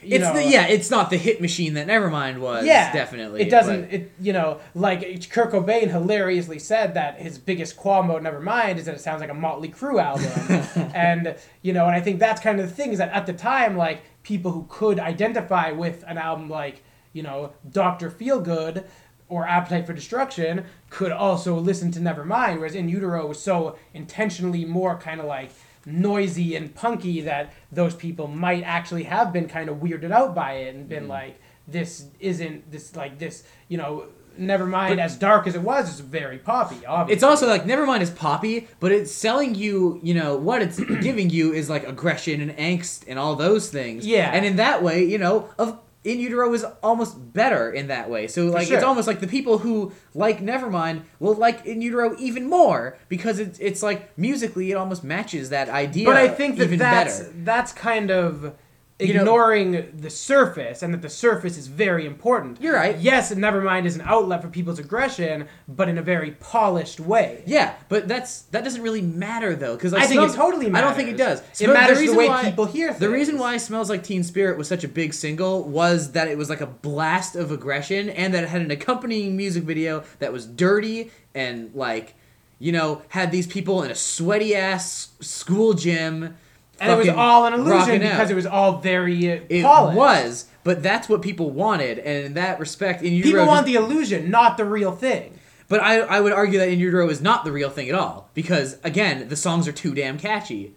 You it's know, the, yeah, it's not the hit machine that Nevermind was. yeah, definitely. It doesn't. but- It you know like Kurt Cobain hilariously said that his biggest qualm about Nevermind is that it sounds like a Motley Crue album, and you know, and I think that's kind of the thing is that at the time, like people who could identify with an album like you know Doctor Feelgood or Appetite for Destruction could also listen to Nevermind, whereas In Utero was so intentionally more kind of like noisy and punky that those people might actually have been kind of weirded out by it and been mm. like, this isn't this like this, you know. Nevermind, But- as dark as it was, is very poppy. Obviously, It's also like Nevermind is poppy, but it's selling you, you know, what it's giving you is like aggression and angst and all those things. Yeah. And in that way, you know, of In Utero is almost better in that way. So like sure. it's almost like the people who like Nevermind will like In Utero even more because it's it's like musically it almost matches that idea. but I think that even that's better. that's kind of You know- ignoring the surface, and that the surface is very important. You're right. Yes, and Nevermind is an outlet for people's aggression, but in a very polished way. Yeah, but that's that doesn't really matter though, because I think it totally Matters. I don't think it does. It Smell- matters the reason way why- people hear The reason why "Smells Like Teen Spirit" was such a big single was that it was like a blast of aggression, and that it had an accompanying music video that was dirty and like, you know, had these people in a sweaty ass school gym. And it was all an illusion because out. it was all very uh, It polished. was, but that's what people wanted, and in that respect, in People want the illusion, not the real thing. But I, I would argue that In Utero is not the real thing at all because again, the songs are too damn catchy.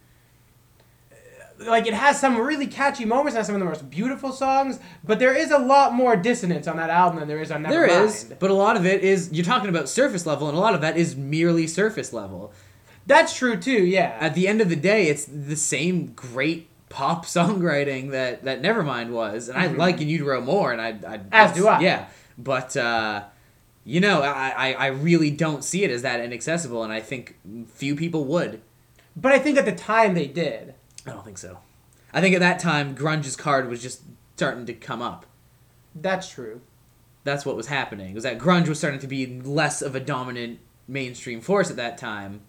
Like it has some really catchy moments and some of the most beautiful songs, but there is a lot more dissonance on that album than there is on Nevermind. There is, but a lot of it is you're talking about surface level, and a lot of that is merely surface level. That's true too. Yeah. At the end of the day, it's the same great pop songwriting that that Nevermind was, and I like In Utero more, and I, I Mm-hmm. As do I. Yeah, but uh, you know, I, I I really don't see it as that inaccessible, and I think few people would. But I think at the time they did. I don't think so. I think at that time, grunge's card was just starting to come up. That's true. That's what was happening. Was that grunge was starting to be less of a dominant mainstream force at that time.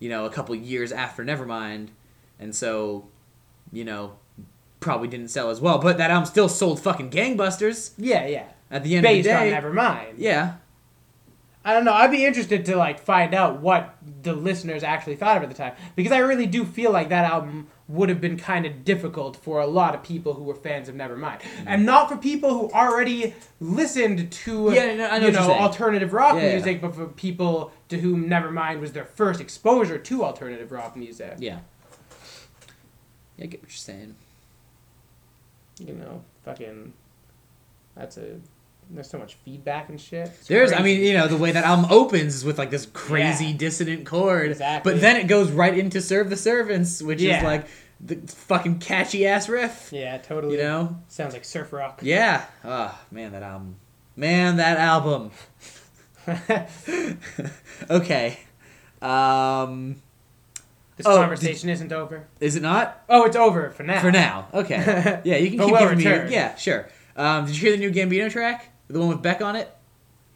You know, a couple years after Nevermind, and so, you know, probably didn't sell as well. But that album still sold fucking gangbusters Yeah, yeah. at the end Based of on the day. Nevermind. yeah, I don't know. I'd be interested to like find out what the listeners actually thought of it at the time because I really do feel like that album would have been kind of difficult for a lot of people who were fans of Nevermind, mm. and not for people who already listened to Yeah, no, I know you know saying. alternative rock Yeah, yeah. music, but for people to whom Nevermind was their first exposure to alternative rock music. yeah. Yeah, I get what you're saying. You know, fucking. That's a. There's so much feedback and shit. It's There's, I mean, you know, the way that album opens is with like this crazy Yeah. dissonant chord, Exactly. but then it goes right into "Serve the Servants," which Yeah. is like the fucking catchy ass riff. Yeah, totally. You know? sounds like surf rock. Yeah. Oh man, that album. Man, that album. okay. Um, This Oh, conversation isn't over. is it not? Oh, it's over for now. For now. Okay. Yeah, you can keep we'll giving return. me. Yeah, sure. Um, did you hear the new Gambino track? The one with Beck on it?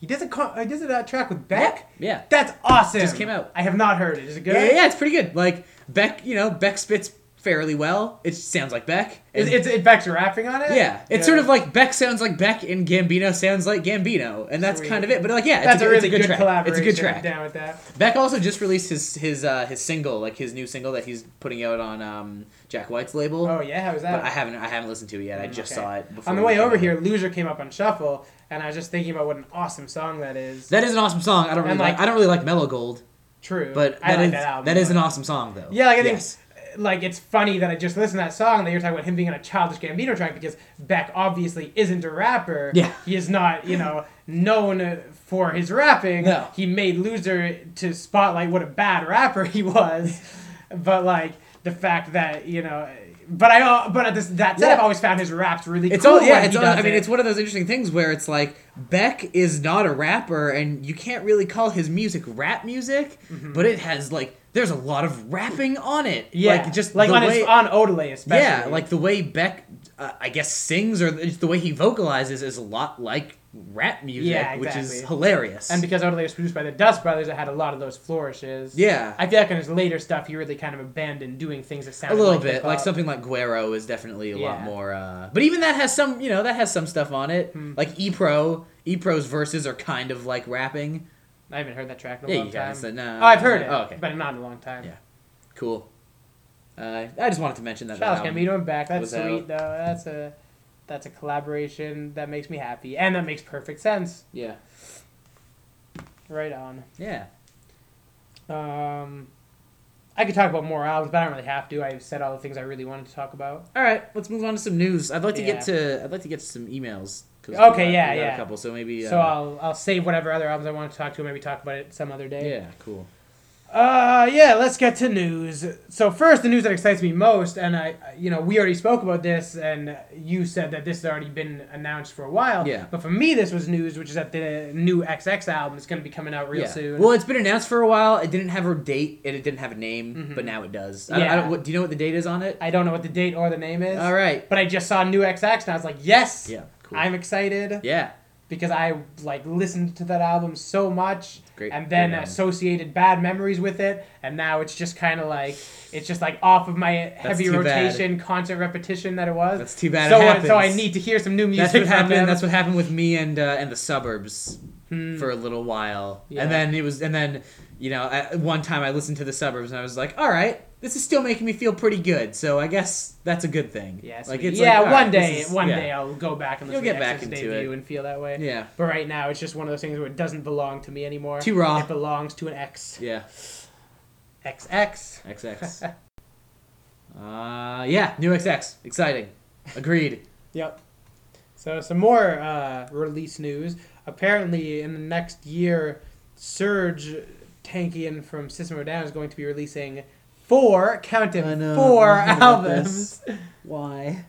He does a con- he does a uh, track with Beck. Yeah. That's awesome. It just came out. I have not heard it. Is it good? Yeah, yeah, yeah, it's pretty good. Like Beck, you know, Beck spits fairly well. It sounds like Beck. And- it's it Beck's rapping on it. yeah, it's sort of like Beck sounds like Beck and Gambino sounds like Gambino, and that's Sweet. kind of it. But like, yeah, it's a, a, good- really it's a good, good, track. collaboration. It's a good track. down with that. Beck also just released his his uh, his single, like his new single that he's putting out on um, Jack White's label. Oh yeah, how was but that? I haven't I haven't listened to it yet. I Mm, just okay. saw it before on the way over. here, Loser came up on shuffle, and I was just thinking about what an awesome song that is. That is an awesome song. I don't really And, like, like- I don't really like Mellow Gold. True. But I that like is that album. that is an awesome song though. Yeah, like I think, Yes. Uh, like it's funny that I just listened to that song that you're talking about him being on a childish Gambino track because Beck obviously isn't a rapper. Yeah. he is not, you know, known for his rapping. No. he made Loser to spotlight what a bad rapper he was, but like the fact that you know. But I, uh, but at this, that said, Yeah. I've always found his raps really It's cool. all yeah. It's all, I mean, it. it's one of those interesting things where it's like Beck is not a rapper, and you can't really call his music rap music, but it has like there's a lot of rapping on it. Mm-hmm. yeah, like just like on way, his on Odelay especially. yeah, like the way Beck, uh, I guess, sings or the way he vocalizes is a lot like rap music, Yeah, which is hilarious. and because Odelay was produced by the Dust Brothers, it had a lot of those flourishes. yeah, I feel like in his later stuff, he really kind of abandoned doing things that a little like bit like something like Guero is definitely a lot more. Uh, but even that has some, you know, that has some stuff on it. Hmm. Like Epro, Pro, E verses are kind of like rapping. I haven't heard that track in a Yeah, long time. said no. oh, I've heard it, Oh, okay, but not in a long time. Yeah. cool. Uh, I just wanted to mention that. Childish that album. Gambino and back. That's sweet out. though. That's a that's a collaboration that makes me happy, and that makes perfect sense. Yeah, Right on. yeah. Um, I could talk about more albums, but I don't really have to. I've said all the things I really wanted to talk about. All right, let's move on to some news. I'd like to get to. I'd like to get to some emails. Okay, got- yeah, yeah. A couple, so maybe. Uh, So I'll I'll save whatever other albums I want to talk to, and maybe talk about it some other day. Yeah, cool. Uh, yeah, let's get to news. So first, the news that excites me most, and I, you know, we already spoke about this, and you said that this has already been announced for a while. Yeah. But for me, this was news, which is that the new XX album is going to be coming out real yeah. soon. Well, it's been announced for a while. It didn't have a date and it didn't have a name, Mhm. but now it does. I, don't- I Yeah. don't, what, do you know what the date is on it? I don't know what the date or the name is. All right. But I just saw new XX, and I was like, yes, Yeah. Cool. I'm excited yeah. because I like listened to that album so much. Great. and then associated bad memories with it, and now it's just kind of like it's just like off of my heavy too bad. rotation, constant repetition that it was. That's too bad. so uh, so I need to hear some new music. That's what happened. them. That's what happened with me and uh, and the suburbs Hmm. for a little while, Yeah. and then it was, and then you know, at one time I listened to the suburbs and I was like, all right, this is still making me feel pretty good. So I guess that's a good thing. Yes. like yeah. it's like, one right, day, is- one yeah. day I'll go back and You'll listen get to back into debut it. and feel that way. Yeah. But right now, it's just one of those things where it doesn't belong to me anymore. Too raw. It belongs to an X. Yeah. XX. XX. uh, yeah. New XX. Exciting. Agreed. Yep. So some more uh, release news. Apparently, in the next year, Serj Tankian from System of Down is going to be releasing four, count it, know, four I heard about albums. Why?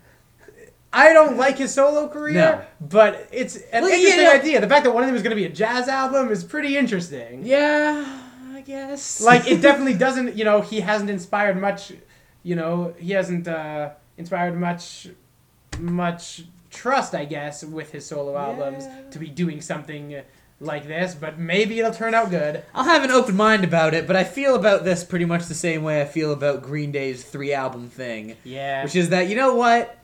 I don't like his solo career, No. but it's an Well, interesting idea. The fact that one of them is going to be a jazz album is pretty interesting. Yeah. I guess. Like, it definitely doesn't, you know, he hasn't inspired much, you know, he hasn't uh, inspired much, much trust, I guess, with his solo albums Yeah. to be doing something like this, but maybe it'll turn out good. I'll have an open mind about it, but I feel about this pretty much the same way I feel about Green Day's three album thing, Yeah. which is that you know what?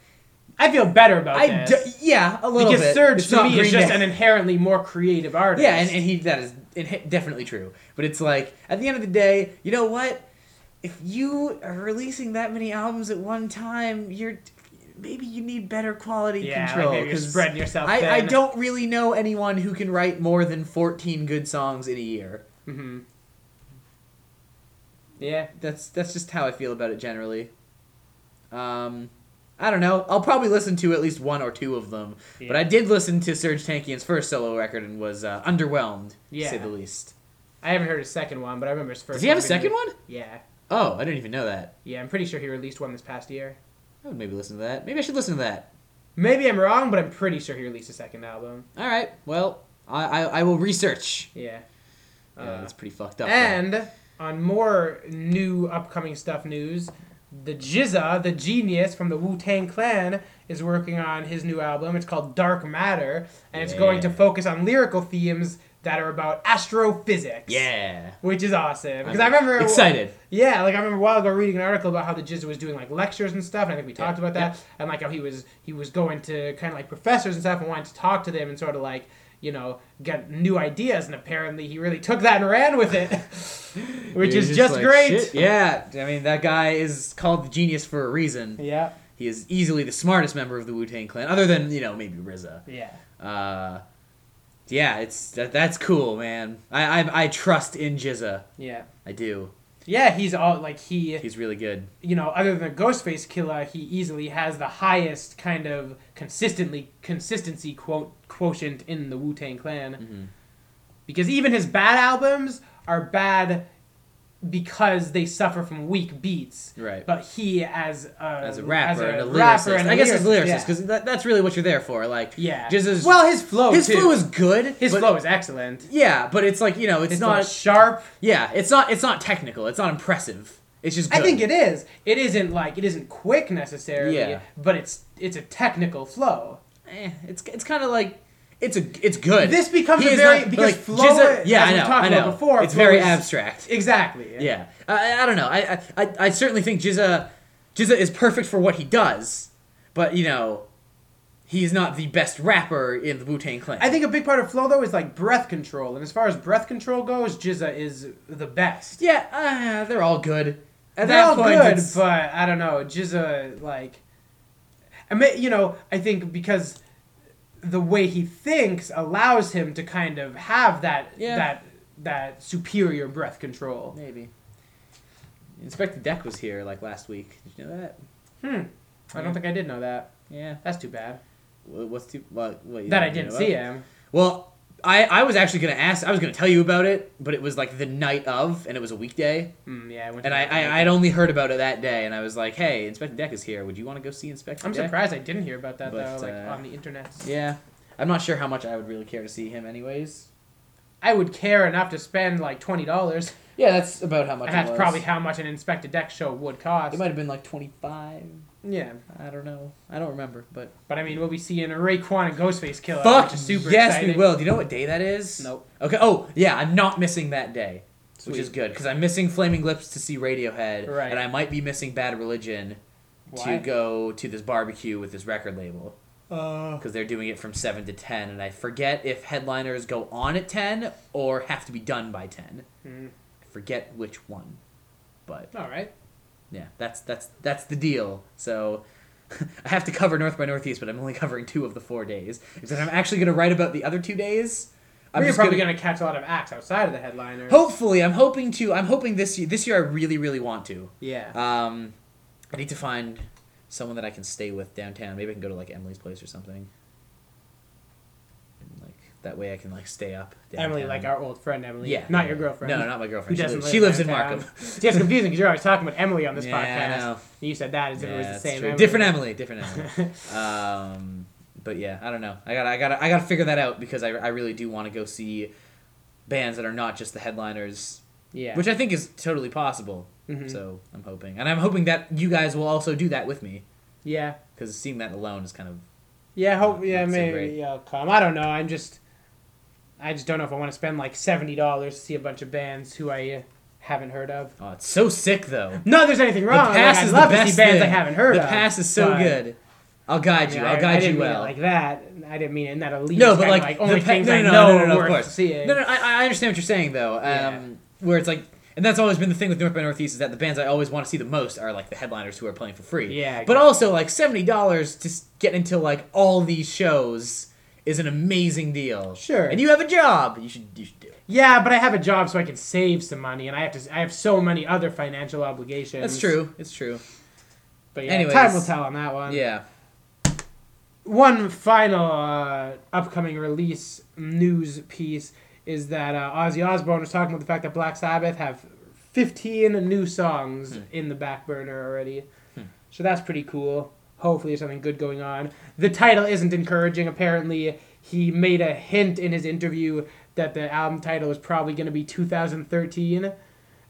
I feel better about I this. d- yeah, a little because bit. Serj It's to me is just Day. an inherently more creative artist. Yeah, and, and he that is in- definitely true. But it's like at the end of the day, you know what? If you are releasing that many albums at one time, you're maybe you need better quality yeah, control. like you're spreading yourself I, I don't really know anyone who can write more than fourteen good songs in a year. hmm Yeah. That's that's just how I feel about it generally. Um, I don't know. I'll probably listen to at least one or two of them. But I did listen to Serj Tankian's first solo record and was uh, underwhelmed, to Yeah. say the least. I haven't heard his second one, but I remember his first Does he have a second one? Yeah. Oh, I didn't even know that. Yeah, I'm pretty sure he released one this past year. I would maybe listen to that. Maybe I should listen to that. Maybe I'm wrong, but I'm pretty sure he released a second album. All right. Well, I I, I will research. Yeah. Yeah, Uh, that's pretty fucked up. though. and on more new upcoming stuff news, the GZA, the genius from the Wu Tang Clan, is working on his new album. It's called Dark Matter, and it's going to focus on lyrical themes that are about astrophysics. yeah, Which is awesome. Because I remember excited. Yeah, like I remember a while ago reading an article about how the GZA was doing like lectures and stuff, and I think we talked Yeah, about that, and like how he was he was going to kind of like professors and stuff and wanted to talk to them and sort of like you know get new ideas, and apparently he really took that and ran with it, which is just, like, great. "Shit." Yeah, I mean that guy is called the genius for a reason. Yeah, He is easily the smartest member of the Wu Tang Clan, other than you know maybe RZA. yeah. Uh, yeah, it's that, that's cool, man. I, I I trust in GZA. Yeah. I do. Yeah, he's all like he He's really good. you know, other than Ghostface Killah, he easily has the highest kind of consistently consistency quote quotient in the Wu Tang Clan. Mm-hmm. Because even his bad albums are bad because they suffer from weak beats. Right. But he, as a, As a rapper and a rapper lyricist, and a I guess as lyricist, lyricist because that, that's really what you're there for. Like, yeah, GZA's well, his flow his too. flow is good. his but- flow is excellent. Yeah, but it's like you know, it's, It's not not sharp. Yeah, it's not. It's not technical. It's not impressive. It's just. Good. I think it is. It isn't like it isn't quick necessarily, Yeah. but it's it's a technical flow. Eh, it's it's kind of like it's a it's good. This becomes He a very not- because like, flow. Yeah, as I know. talked I know. about before, it's very is- abstract. Exactly. Yeah, I, I don't know. I, I I certainly think GZA GZA is perfect for what he does, but you know, he's not the best rapper in the Wu Tang Clan. I think a big part of flow though is like breath control, and as far as breath control goes, GZA is the best. Yeah, uh, they're all good. At They're that all point, good, but I don't know. GZA like, I mean, you know, I think because the way he thinks allows him to kind of have that Yeah. that that superior breath control. maybe. Inspectah Deck was here like last week. Did you know that? Hmm. I don't think I did know that. Yeah. That's too bad. What's too what? what you That I didn't see him. Well, I I was actually gonna ask. I was gonna tell you about it, but it was like the night of, and it was a weekday, Hmm, yeah, I went and I, I. I'd only heard about it that day, and I was like, hey, Inspectah Deck is here. Would you want to go see Inspectah I'm Deck? surprised I didn't hear about that But, though, like uh, on the internet. Yeah, I'm not sure how much I would really care to see him, anyways. I would care enough to spend like twenty dollars, Yeah, that's about how much. and that's probably how much an Inspectah Deck show would cost. It might have been like 25. Yeah, I don't know. I don't remember, but but I mean, we'll be seeing a Raekwon and Ghostface Killah. fuck which is super yes, exciting. we will. Do you know what day that is? Nope. Okay. Oh yeah, I'm not missing that day. Which is good because I'm missing Flaming Lips to see Radiohead, Right. and I might be missing Bad Religion Why? to go to this barbecue with this record label Uh, because they're doing it from seven to ten, and I forget if headliners go on at ten or have to be done by ten. hmm. I forget which one, but All right. Yeah, that's that's that's the deal. So. I have to cover North by Northeast, but I'm only covering two of the four days. Because I'm actually going to write about the other two days. I'm just probably gonna- gonna... catch a lot of acts outside of the headliner. Hopefully, I'm hoping to. I'm hoping this year. This year, I really, really want to. Yeah. Um, I need to find someone that I can stay with downtown. Maybe I can go to like Emily's place or something. That way, I can like stay up. Downtown. Emily, like our old friend Emily. yeah, Not yeah. your girlfriend. No, not my girlfriend. She, doesn't lives, live she lives in. Markham. See, it's confusing because you're always talking about Emily on this yeah, podcast. I know. You said that as if it was the same. Emily. Different Emily. Different Emily. um, but yeah, I don't know. I gotta, I gotta, I gotta figure that out because I, I really do want to go see bands that are not just the headliners, yeah. which I think is totally possible. Mhm. So I'm hoping, and I'm hoping that you guys will also do that with me yeah. because seeing that alone is kind of Yeah. Hope. Yeah. Maybe. I'll come. I don't know. I'm just. I just don't know if I want to spend like seventy dollars to see a bunch of bands who I uh, haven't heard of. oh, it's so sick though. No, there's anything wrong. the pass like, is love the to best see bands I haven't heard the of. pass is so good. I'll guide I you. mean, I- guide I didn't you mean it well. like that. I didn't mean it in that elite. no, but like, like only pa- things no, I no, know no, no, no, of course. seeing. No, no, I, I understand what you're saying though. Um, Yeah. Where it's like, and that's always been the thing with North by Northeast is that the bands I always want to see the most are like the headliners who are playing for free. Yeah, But also like seventy dollars to get into like all these shows is an amazing deal. Sure. And you have a job. You should you should do it. Yeah, but I have a job so I can save some money, and I have to. I have so many other financial obligations. That's true. It's true. But yeah, Anyways. time will tell on that one. Yeah. One final uh, upcoming release news piece is that uh, Ozzy Osbourne was talking about the fact that Black Sabbath have 15 new songs Hmm. in the back burner already. Hmm. So that's pretty cool. Hopefully, there's something good going on. The title isn't encouraging. Apparently, he made a hint in his interview that the album title was probably going to be 2013.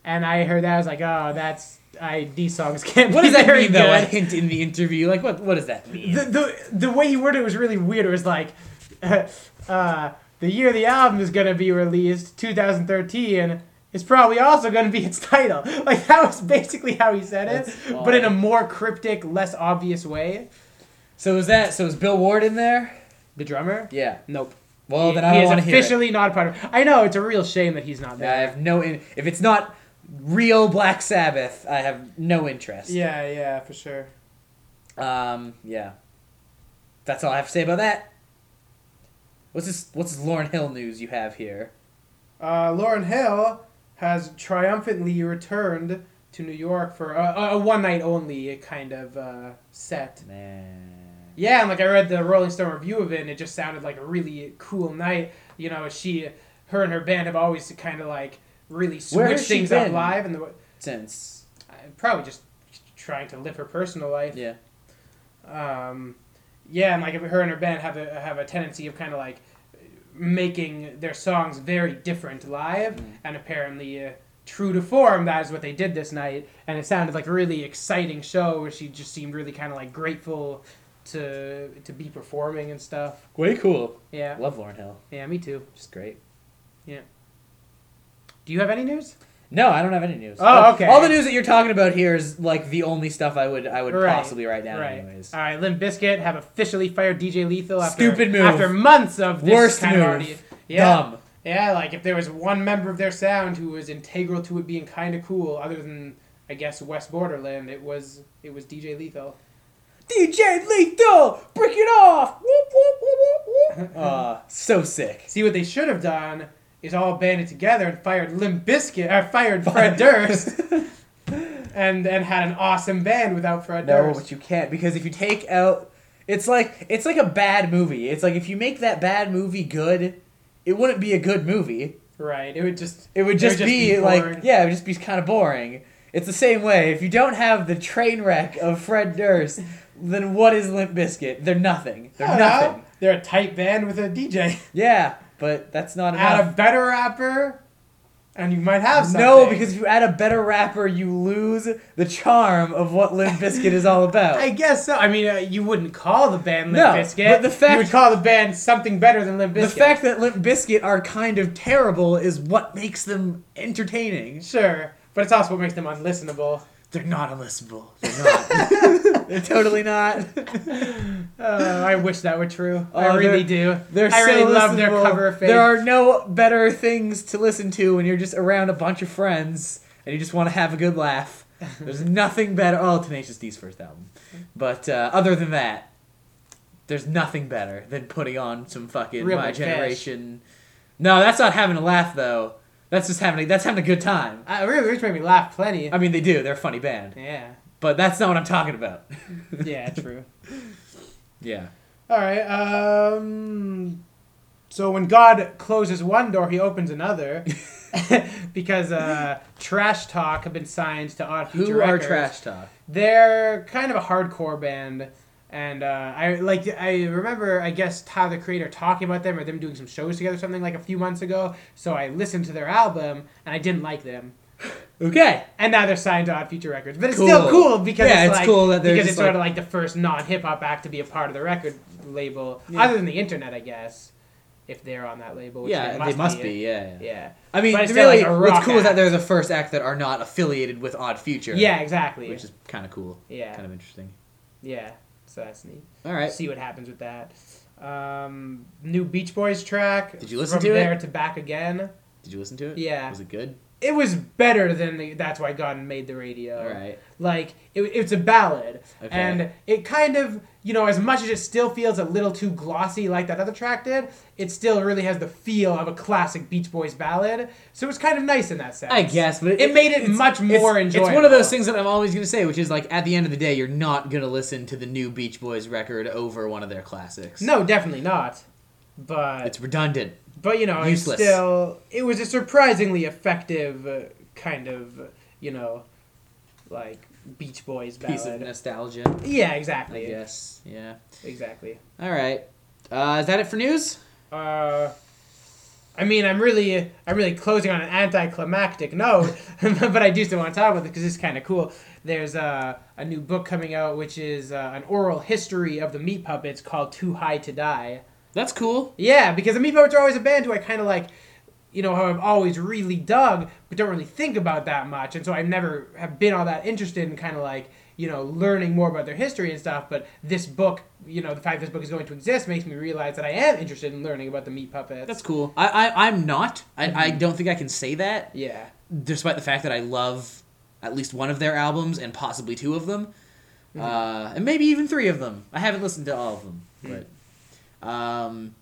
And I heard that, I was like, oh, that's. I, these songs can't What be does that mean though? A hint in the interview. Like what? What does that mean? The, the the way he worded it was really weird. It was like, uh, the year the album is gonna be released, 2013, is probably also gonna be its title. Like that was basically how he said it, That's but in a more cryptic, less obvious way. so is that? So is Bill Ward in there? The drummer? Yeah. Nope. Well, he, then I he don't want to hear it. officially not a part of. I know it's a real shame that he's not there. I have no. In- if it's not real Black Sabbath, I have no interest. Yeah, yeah, for sure. Um. Yeah. That's all I have to say about that. What's this? What's this Lauryn Hill news you have here? Uh, Lauryn Hill has triumphantly returned to New York for a, a one night only kind of uh, set. Man. Yeah, and like I read the Rolling Stone review of it, and it just sounded like a really cool night. You know, she, her and her band have always kind of like really switched things up live, and the, Since. probably just trying to live her personal life. Yeah. Um, yeah, and like her and her band have a have a tendency of kind of like making their songs very different live, Mm. and apparently. Uh, True to form, that is what they did this night, and it sounded like a really exciting show where she just seemed really kind of like grateful to to be performing and stuff. Way cool. Yeah, Love Lauryn Hill. yeah, me too. Just great. Yeah. Do you have any news? No, I don't have any news. Oh, okay. All the news that you're talking about here is like the only stuff I would I would Right, possibly write down right. anyways. All right, Limp Bizkit have officially fired DJ Lethal after Stupid move. after months of this Worst kind move. of. Yeah, Dumb. yeah. Like if there was one member of their sound who was integral to it being kind of cool, other than I guess Wes Borland, it was it was DJ Lethal. DJ Lethal, break it off. Whoop whoop whoop whoop whoop. Uh, so sick. See what they should have done is all banded together and fired Limp Bizkit, or fired Fred Durst, and and had an awesome band without Fred No, Durst. No, but you can't because if you take out, it's like it's like a bad movie. It's like if you make that bad movie good, it wouldn't be a good movie. Right. It would just It would just, just be, be like yeah, it would just be kind of boring. It's the same way. If you don't have the train wreck of Fred Durst, then what is Limp Bizkit? They're nothing. They're don't know. nothing. They're a tight band with a DJ. Yeah, but that's not enough. Add a better rapper, and you might have something. No, because if you add a better rapper, you lose the charm of what Limp Bizkit is all about. I guess so. I mean, uh, you wouldn't call the band Limp No, Bizkit. but the fact- you would call the band something better than Limp Bizkit. The fact that Limp Bizkit are kind of terrible is what makes them entertaining. sure, but it's also what makes them unlistenable. They're not unlistenable. They're not. They're totally not. Uh, I wish that were true. Oh, I really they're- do. They're I so really love their cover of. There are no better things to listen to when you're just around a bunch of friends and you just want to have a good laugh. There's nothing better. Oh, Tenacious D's first album. But uh, other than that, there's nothing better than putting on some fucking Reel Big Fish. Generation. No, that's not having a laugh though. That's just having a, that's having a good time. Really, which made me laugh plenty. I mean, they do. They're a funny band, yeah. but that's not what I'm talking about. Yeah, true. yeah. All right. Um. So when God closes one door, He opens another, because uh, Trash Talk have been signed to Odd Future Who are Records. Trash Talk? They're kind of a hardcore band, and uh, I like. I remember, I guess Tyler the Creator talking about them or them doing some shows together, or something like a few months ago. So I listened to their album, and I didn't like them. Okay. And now they're signed to Odd Future Records, but it's Cool. still cool because Yeah, it's, it's like, cool that because it's sort of like the first non hip hop act to be a part of the record label, Yeah. other than the internet, I guess, if they're on that label. Which Yeah, they they must be. Yeah. Yeah, I mean, still really, like what's cool is that act. they're the first act that are not affiliated with Odd Future. yeah, exactly. Which is kind of cool. yeah, Kind of interesting. yeah. So that's neat. All right. See what happens with that. Um, new Beach Boys track. Did you listen from to it? there to back again? Did you listen to it? Yeah. Was it good? It was better than the, that's why God made the radio. All right. Like it, it's a ballad, Okay. and it kind of you know as much as it still feels a little too glossy like that other track did, it still really has the feel of a classic Beach Boys ballad. So it's kind of nice in that sense. I guess, but It made it much it's- enjoyable. It's one of those things that I'm always gonna say, which is like at the end of the day, you're not gonna listen to the new Beach Boys record over one of their classics. No, definitely not. But it's redundant. But you know, useless. it's still it was a surprisingly effective uh, kind of uh, you know like Beach Boys ballad. Piece of nostalgia. yeah, I exactly. guess. Yeah. Exactly. All right. Uh, is that it for news? Uh, I mean, I'm really, I'm really closing on an anticlimactic note, but I do still want to talk about it because it's kind of cool. There's uh, a new book coming out, which is uh, an oral history of the Meat Puppets called "Too High to Die." That's cool. Yeah, because the Meat Puppets are always a band who I kind of like, you know, how I've always really dug, but don't really think about that much, and so I never have been all that interested in kind of like, you know, learning more about their history and stuff. But this book, you know, the fact this book is going to exist makes me realize that I am interested in learning about the Meat Puppets. That's cool. I, I I'm not. I, I mm-hmm. don't think I can say that, yeah. despite the fact that I love at least one of their albums and possibly two of them, mm-hmm. uh, and maybe even three of them. I haven't listened to all of them, mm. but um,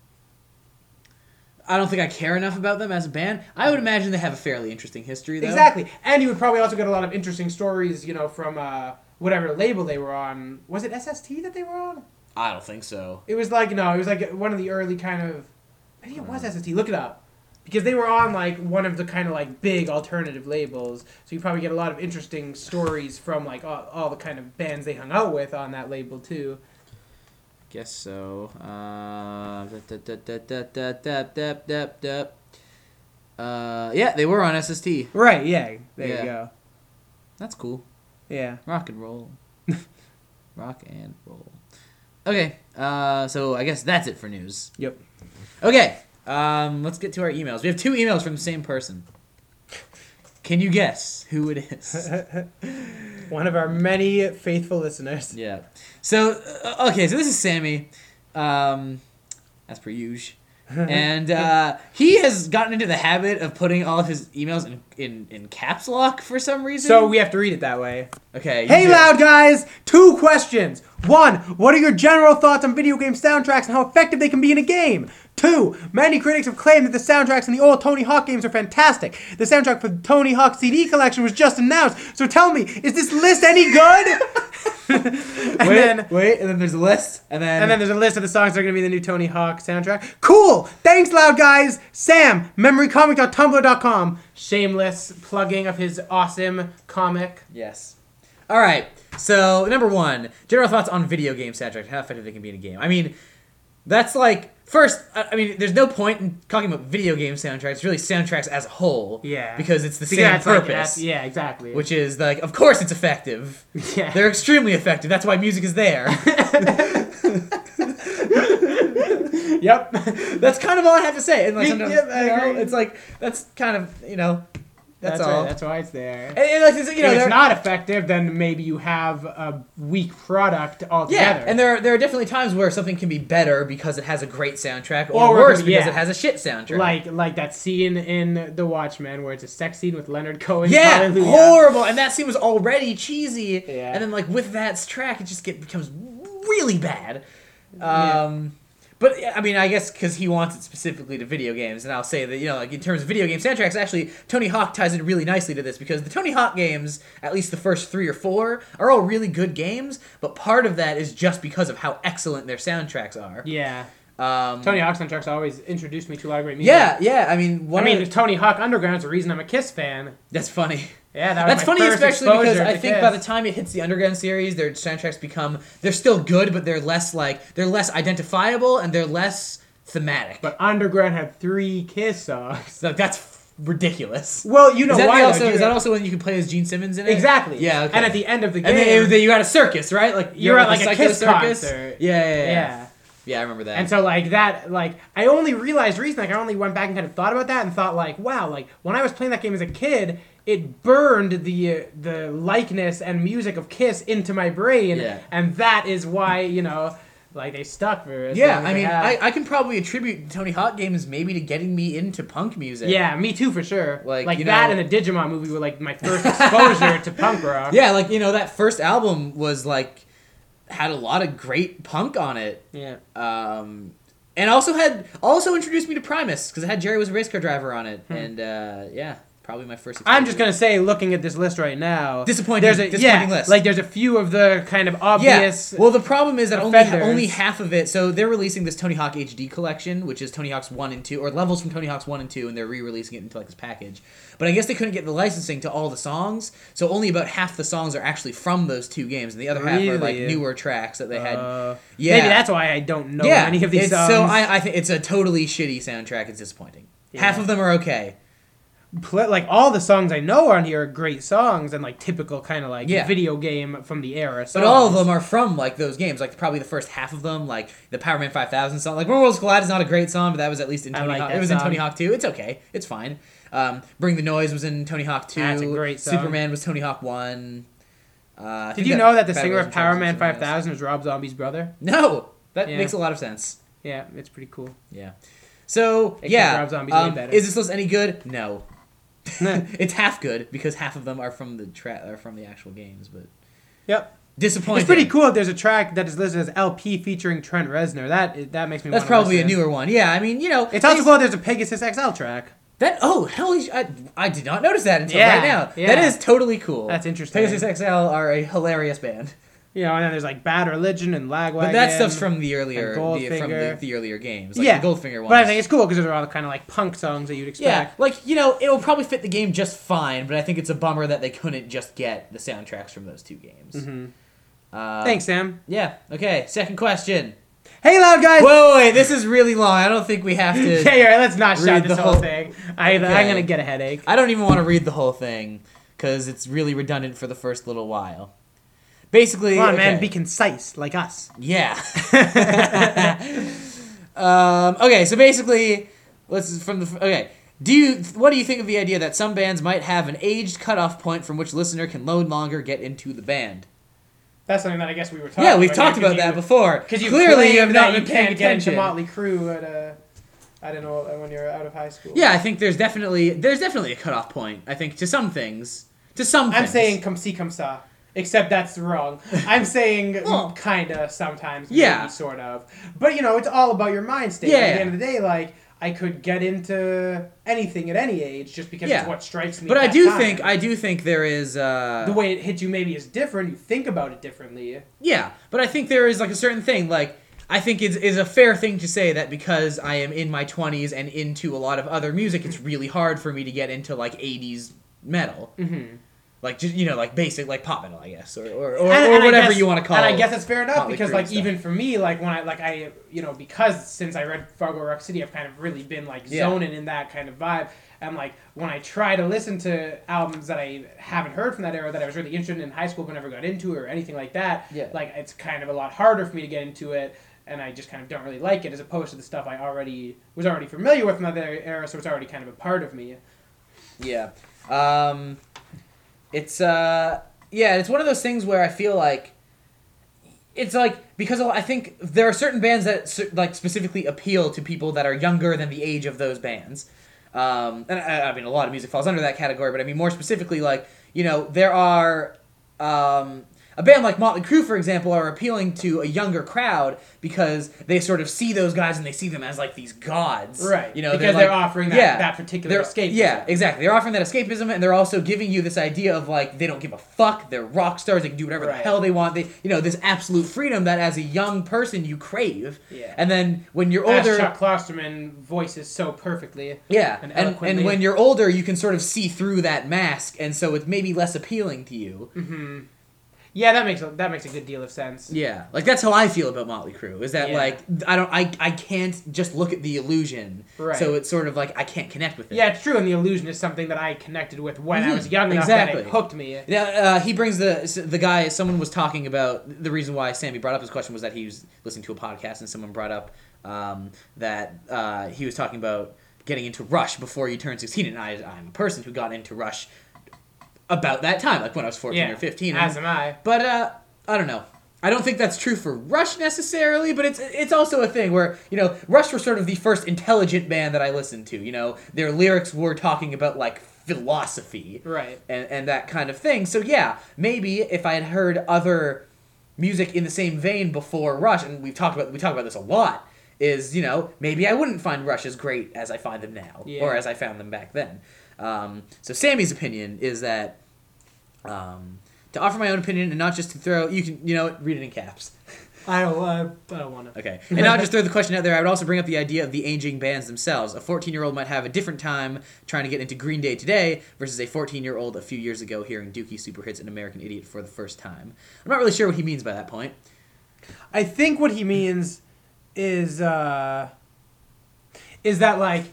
I don't think I care enough about them as a band. I would imagine they have a fairly interesting history, though. Exactly, and you would probably also get a lot of interesting stories, you know, from uh, whatever label they were on. Was it SST that they were on? I don't think so. It was like no, it was like one of the early kind of. Maybe it was SST. Look it up, because they were on like one of the kind of like big alternative labels. So you probably get a lot of interesting stories from like all, all the kind of bands they hung out with on that label too. Guess so. Yeah, they were on SST. Right, yeah. There yeah. you go. That's cool. Yeah. Rock and roll. Rock and roll. Okay, uh, so I guess that's it for news. Yep. Okay, um, let's get to our emails. We have two emails from the same person. Can you guess who it is? One of our many faithful listeners. yeah. So, uh, okay, so this is Sammy, um, as per usual. and uh, he has gotten into the habit of putting all of his emails in, in, in caps lock for some reason. So we have to read it that way. okay. Hey, do. loud guys! Two questions. One, what are your general thoughts on video game soundtracks and how effective they can be in a game? Two, many critics have claimed that the soundtracks in the old Tony Hawk games are fantastic. The soundtrack for the Tony Hawk HD collection was just announced, so tell me, is this list any good? and Wait, then. wait, and then there's a list, and then And then there's a list of the songs that are going to be the new Tony Hawk soundtrack. Cool! Thanks, loud guys! Sam, memorycomic.tumblr.com. Shameless plugging of his awesome comic. Yes. All right. So number one, general thoughts on video game soundtracks. How effective they can be in a game. I mean, that's like first. I mean, there's no point in talking about video game soundtracks. Really, soundtracks as a whole. Yeah. Because it's the Because same like- purpose. that's- yeah, exactly. Which is like, of course, it's effective. yeah. They're extremely effective. That's why music is there. yep. that's kind of all I have to say. And like Me- sometimes, yep, I you know, agree. it's like that's kind of you know, that's, That's, all. right. That's why it's there. and, and, like, you know, if it's not effective, then maybe you have a weak product altogether. Yeah, and there are, there are definitely times where something can be better because it has a great soundtrack, or, Or worse be- because yeah. it has a shit soundtrack. like like that scene in The Watchmen where it's a sex scene with Leonard Cohen. yeah, Hallelujah. horrible, and that scene was already cheesy, Yeah. and then like with that track, it just get becomes really bad. Yeah. Um, But I mean, I guess because he wants it specifically to video games, and I'll say that you know, like in terms of video game soundtracks, actually, Tony Hawk ties in really nicely to this because the Tony Hawk games, at least the first three or four, are all really good games. But part of that is just because of how excellent their soundtracks are. Yeah. Um, Tony Hawk soundtracks always introduced me to a lot of great music. Yeah, yeah. I mean, I mean, the- Tony Hawk Underground's the reason I'm a Kiss fan. that's funny. Yeah, that was That's funny, especially because I think by the time it hits the Underground series, their soundtracks become they're still good, but they're less like they're less identifiable and they're less thematic. But Underground had three Kiss songs. So that's ridiculous. Well, you know is that why? though, also is that also when you can play as Gene Simmons in it? exactly? Yeah. Okay. And at the end of the and game, then, then you got a circus, right? Like You're at, like, a psycho Kiss concert. Yeah, yeah, yeah, yeah. yeah. Yeah, I remember that. And so like that, like I only realized recently, like I only went back and kind of thought about that and thought like, wow, like when I was playing that game as a kid, it burned the the likeness and music of Kiss into my brain, Yeah. and that is why you know, like they stuck for as yeah, I mean. I, I can probably attribute Tony Hawk games maybe to getting me into punk music. yeah, me too for sure. Like, Like, that know- and the Digimon movie were like my first exposure to punk rock. Yeah, like you know that first album was like had a lot of great punk on it. yeah. um, and also had also introduced me to Primus because it had Jerry was a race car driver on it, and uh, yeah, probably my first. I'm just gonna say, looking at this list right now, Disappointing- There's a disappointing yeah, list. like there's a few of the kind of obvious. Yeah. Well, the problem is that only offenders. only half of it. So they're releasing this Tony Hawk HD collection, which is Tony Hawk's one and two, or levels from Tony Hawk's one and two, and they're re-releasing it into like this package. But I guess they couldn't get the licensing to all the songs, so only about half the songs are actually from those two games, and the other half are like newer tracks that they had. Uh, yeah, Maybe that's why I don't know yeah, any of these it's, songs. So I, I think it's a totally shitty soundtrack. It's disappointing. Half of them are okay. Pl- like all the songs I know on here are great songs and like typical kind of like Yeah. video game from the era. But all of them are from like those games. Like probably the first half of them, like the Power Man Five Thousand song. Like Worlds Collide is not a great song, but that was at least in Tony like Hawk. It was in. Tony Hawk Two. It's okay. It's fine. Um, Bring the Noise was in Tony Hawk Two. That's a great song. Superman was Tony Hawk One. Uh, Did you know that the singer of Power Man was 5000 is Rob Zombie's brother? No, that Yeah. makes a lot of sense. Yeah, it's pretty cool. Yeah. So Except yeah, Rob Zombie's way um, better. is this list any good? No. it's half good because half of them are from the tra- are from the actual games, but Yep. disappointing. It's pretty cool. that There's a track that is listed as LP featuring Trent Reznor. That that makes me. That's probably a newer one. Yeah, I mean, you know, It's also cool. There's a Pegasus XL track. That oh hell, I, I did not notice that until Yeah, right now. yeah. That is totally cool. That's interesting. Pegasus XL are a hilarious band, You know, and then there's like Bad Religion and Lagwagon. but that stuff's from the earlier the, from the, the earlier games. Like yeah, the Goldfinger ones. But I think it's cool because those are all the kind of like punk songs that you'd expect. yeah, like you know, it'll probably fit the game just fine. But I think it's a bummer that they couldn't just get the soundtracks from those two games. Mhm. Uh, Thanks, Sam. Yeah. Okay. Second question. Hey, loud guys. Whoa, wait, wait, this is really long. I don't think we have to. yeah, yeah, let's not shout this whole whole- thing. I, Okay. I'm gonna get a headache. I don't even want to read the whole thing because it's really redundant for the first little while. Basically, Come on, man, be concise like us. Yeah. um, okay, so basically, let's from the okay. Do you what do you think of the idea that some bands might have an aged cutoff point from which listener can no longer get into the band? That's something that I guess we were talking. yeah, we've talked about that before. Because you clearly you have not been paying can't get into. Motley Crue at uh, I don't know when you're out of high school. Yeah, I think there's definitely there's definitely a cutoff point. I think to some things, to some. I'm things. saying come see, come saw. Except that's wrong. I'm saying Well, kinda sometimes. yeah. Sort of. But you know, it's all about your mind state. Yeah. At the end of the day, like I could get into anything at any age just because Yeah. it's what strikes me. But I do time. think I do think there is uh, the way it hits you maybe is different. You think about it differently. Yeah, but I think there is like a certain thing like I think it's a fair thing to say that because I am in my 20s and into a lot of other music, it's really hard for me to get into like 80s metal. Mm-hmm. Like just you know like basic like pop metal, I guess, or or, or, And- or and whatever guess- you want to call. It. And I guess that's fair enough because like stuff. even for me, like when I like I you know because since I read Fargo Rock City, I've kind of really been like Yeah. zoning in that kind of vibe. And like when I try to listen to albums that I haven't heard from that era that I was really interested in in high school but never got into or anything like that, Yeah. like it's kind of a lot harder for me to get into it. And I just kind of don't really like it, as opposed to the stuff I already was already familiar with from that era, so it's already kind of a part of me. Yeah. Um, it's uh, yeah, it's one of those things where I feel like it's like because I think there are certain bands that like specifically appeal to people that are younger than the age of those bands. Um, and I, I mean, a lot of music falls under that category, but I mean more specifically, like you know, there are um, a band like Motley Crue, for example, are appealing to a younger crowd because they sort of see those guys and they see them as like these gods, Right. You know, because they're, they're, like- offering that, yeah, that particular escape. Yeah, exactly. They're offering that escapism, and they're also giving you this idea of like they don't give a fuck. They're rock stars. They can do whatever Right. the hell they want. They, you know, this absolute freedom that as a young person you crave. Yeah. And then when you're As older, Chuck Klosterman voices so perfectly. yeah, and and, and when you're older, you can sort of see through that mask, and so it's maybe less appealing to you. hmm Yeah, that makes a, that makes a good deal of sense. Yeah, like that's how I feel about Motley Crue. Is that Yeah. like I don't I I can't just look at the illusion. Right. So it's sort of like I can't connect with it. Yeah, it's true, and the illusion is something that I connected with when I Mhm, was young enough that exactly. it hooked me. Yeah, uh, he brings the the guy. Someone was talking about the reason why Sammy brought up his question was that he was listening to a podcast and someone brought up um, that uh, he was talking about getting into Rush before you turn sixteen, and I, I'm a person who got into Rush about that time, like when I was fourteen Yeah, or fifteen. As am I. But uh, I don't know. I don't think that's true for Rush necessarily, but it's it's also a thing where you know Rush were sort of the first intelligent band that I listened to. You know, their lyrics were talking about like philosophy Right. and, and that kind of thing. So yeah, maybe if I had heard other music in the same vein before Rush, and we've talked about we talk about this a lot, is you know maybe I wouldn't find Rush as great as I find them now, Yeah. or as I found them back then. Um, so Sammy's opinion is that um, to offer my own opinion and not just to throw you can you know read it in caps. I don't. Uh, I don't want to. Okay. And not just throw the question out there, I would also bring up the idea of the aging bands themselves. A 14 year old might have a different time trying to get into Green Day today versus a 14 year old a few years ago hearing Dookie Super Hits and American Idiot for the first time. I'm not really sure what he means by that point. I think what he means is uh, is that like,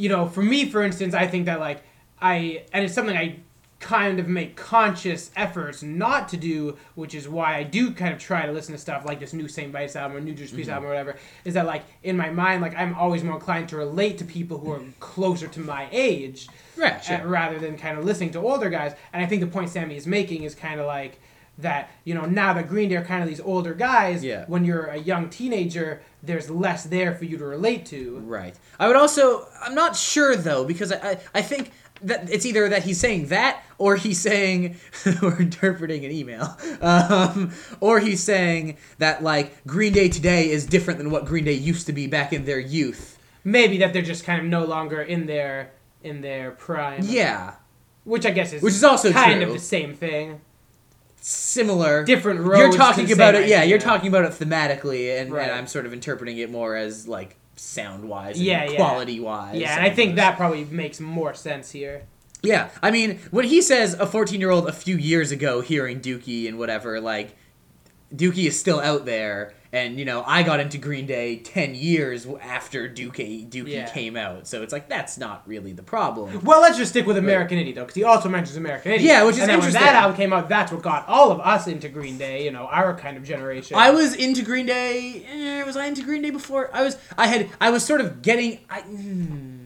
you know, for me, for instance, I think that like I and it's something I kind of make conscious efforts not to do, which is why I do kind of try to listen to stuff like this new Saint Vitus album or new Judas Priest album or whatever. Is that like in my mind, like I'm always more inclined to relate to people who are closer to my age. Right, uh, rather than kind of listening to older guys. And I think the point Sammy is making is kind of like that, you know, now that Green Day are kind of these older guys, Yeah. when you're a young teenager, there's less there for you to relate to. Right. I would also. I'm not sure though because I I, I think that it's either that he's saying that or he's saying we're interpreting an email um, or he's saying that like green day today is different than what green day used to be back in their youth Maybe that they're just kind of no longer in their in their prime. yeah Which I guess is Which is also kind true. of the same thing. Similar Different roads. you're talking about it yeah you're talking about it thematically and, Right. and i'm sort of interpreting it more as like sound wise yeah. quality wise Yeah, and I think that probably makes more sense here. Yeah, I mean, when he says a 14 year old a few years ago hearing Dookie and whatever, like, Dookie is still out there, and, you know, I got into Green Day 10 years after Dookie, Dookie Yeah. came out, so it's like, that's not really the problem. Well, let's just stick with American Idiot though, because he also mentions American Idiot. Yeah, which is and then interesting. When that album came out, that's what got all of us into Green Day. You know, our kind of generation. I was into Green Day. Eh, was I into Green Day before? I was. I had. I was sort of getting. I. hmm.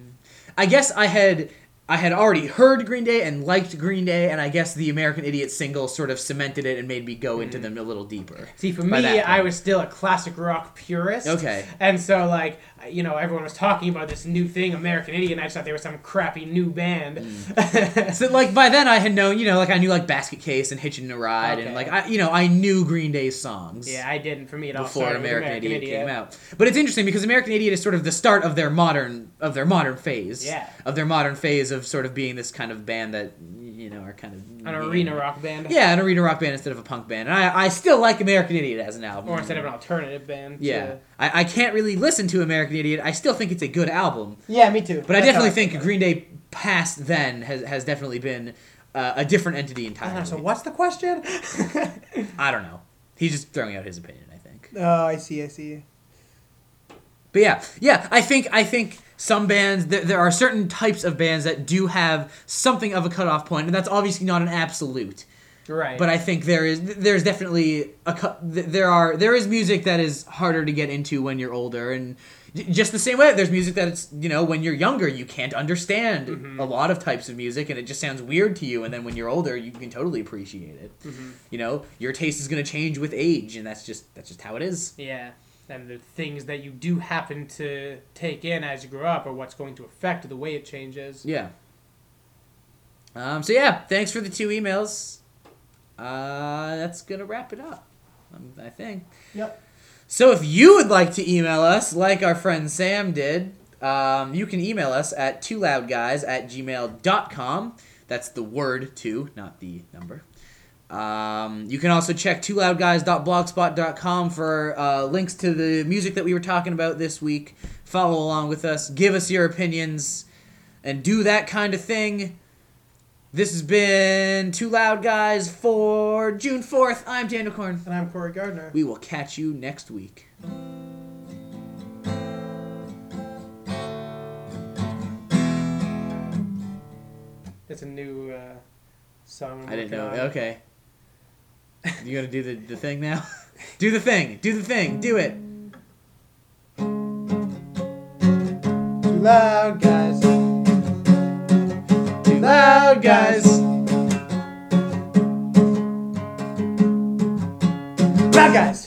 I guess I had. I had already heard Green Day and liked Green Day, and I guess the American Idiot single sort of cemented it and made me go into them a little deeper. See, for me, I was still a classic rock purist. Okay. And so, like, you know, everyone was talking about this new thing, American Idiot, and I just thought they were some crappy new band. Mm. So like by then I had known, you know, like I knew like Basket Case and Hitching a Ride, and like I, you know, I knew Green Day's songs. yeah, I didn't. For me, it all before started with American, Idiot, came out. But it's interesting because American Idiot is sort of the start of their modern of their modern phase. Yeah. Of their modern phase of sort of being this kind of band that you know are kind of An arena rock band. Yeah, an arena rock band instead of a punk band, and I I still like American Idiot as an album. Or instead of an alternative band. yeah. I, I can't really listen to American Idiot. I still think it's a good album, Yeah, me too. but I definitely think. Green Day past then has has definitely been uh, a different entity entirely. know, so what's the question? I don't know. He's just throwing out his opinion. I think. oh, I see. I see. But yeah, yeah, I think I think some bands there, there are certain types of bands that do have something of a cutoff point, and that's obviously not an absolute. Right. But I think there is there's definitely a cut. th- there are there is music that is harder to get into when you're older, and just the same way there's music that it's you know when you're younger you can't understand Mm-hmm. a lot of types of music, and it just sounds weird to you, and then when you're older you can totally appreciate it. Mm-hmm. You know your taste is gonna change with age, and that's just that's just how it is. Yeah. And the things that you do happen to take in as you grow up are what's going to affect the way it changes. Yeah. Um, so yeah, thanks for the two emails. Uh, that's gonna wrap it up. Um, I think. Yep. So if you would like to email us, like our friend Sam did, um, you can email us at two loudguys at gmail.com. That's the word two, not the number. Um, you can also check twoloudguys.blogspot.com for uh, links to the music that we were talking about this week. Follow along with us, give us your opinions, and do that kind of thing. This has been Too Loud Guys for June 4th. I'm Daniel Korn. And I'm Corey Gardner. We will catch you next week. It's a new uh, song. I'm didn't know. Okay. You gonna do the, the thing now? do the thing. Do the thing. Do it. Too loud guys. Too loud guys. Loud guys.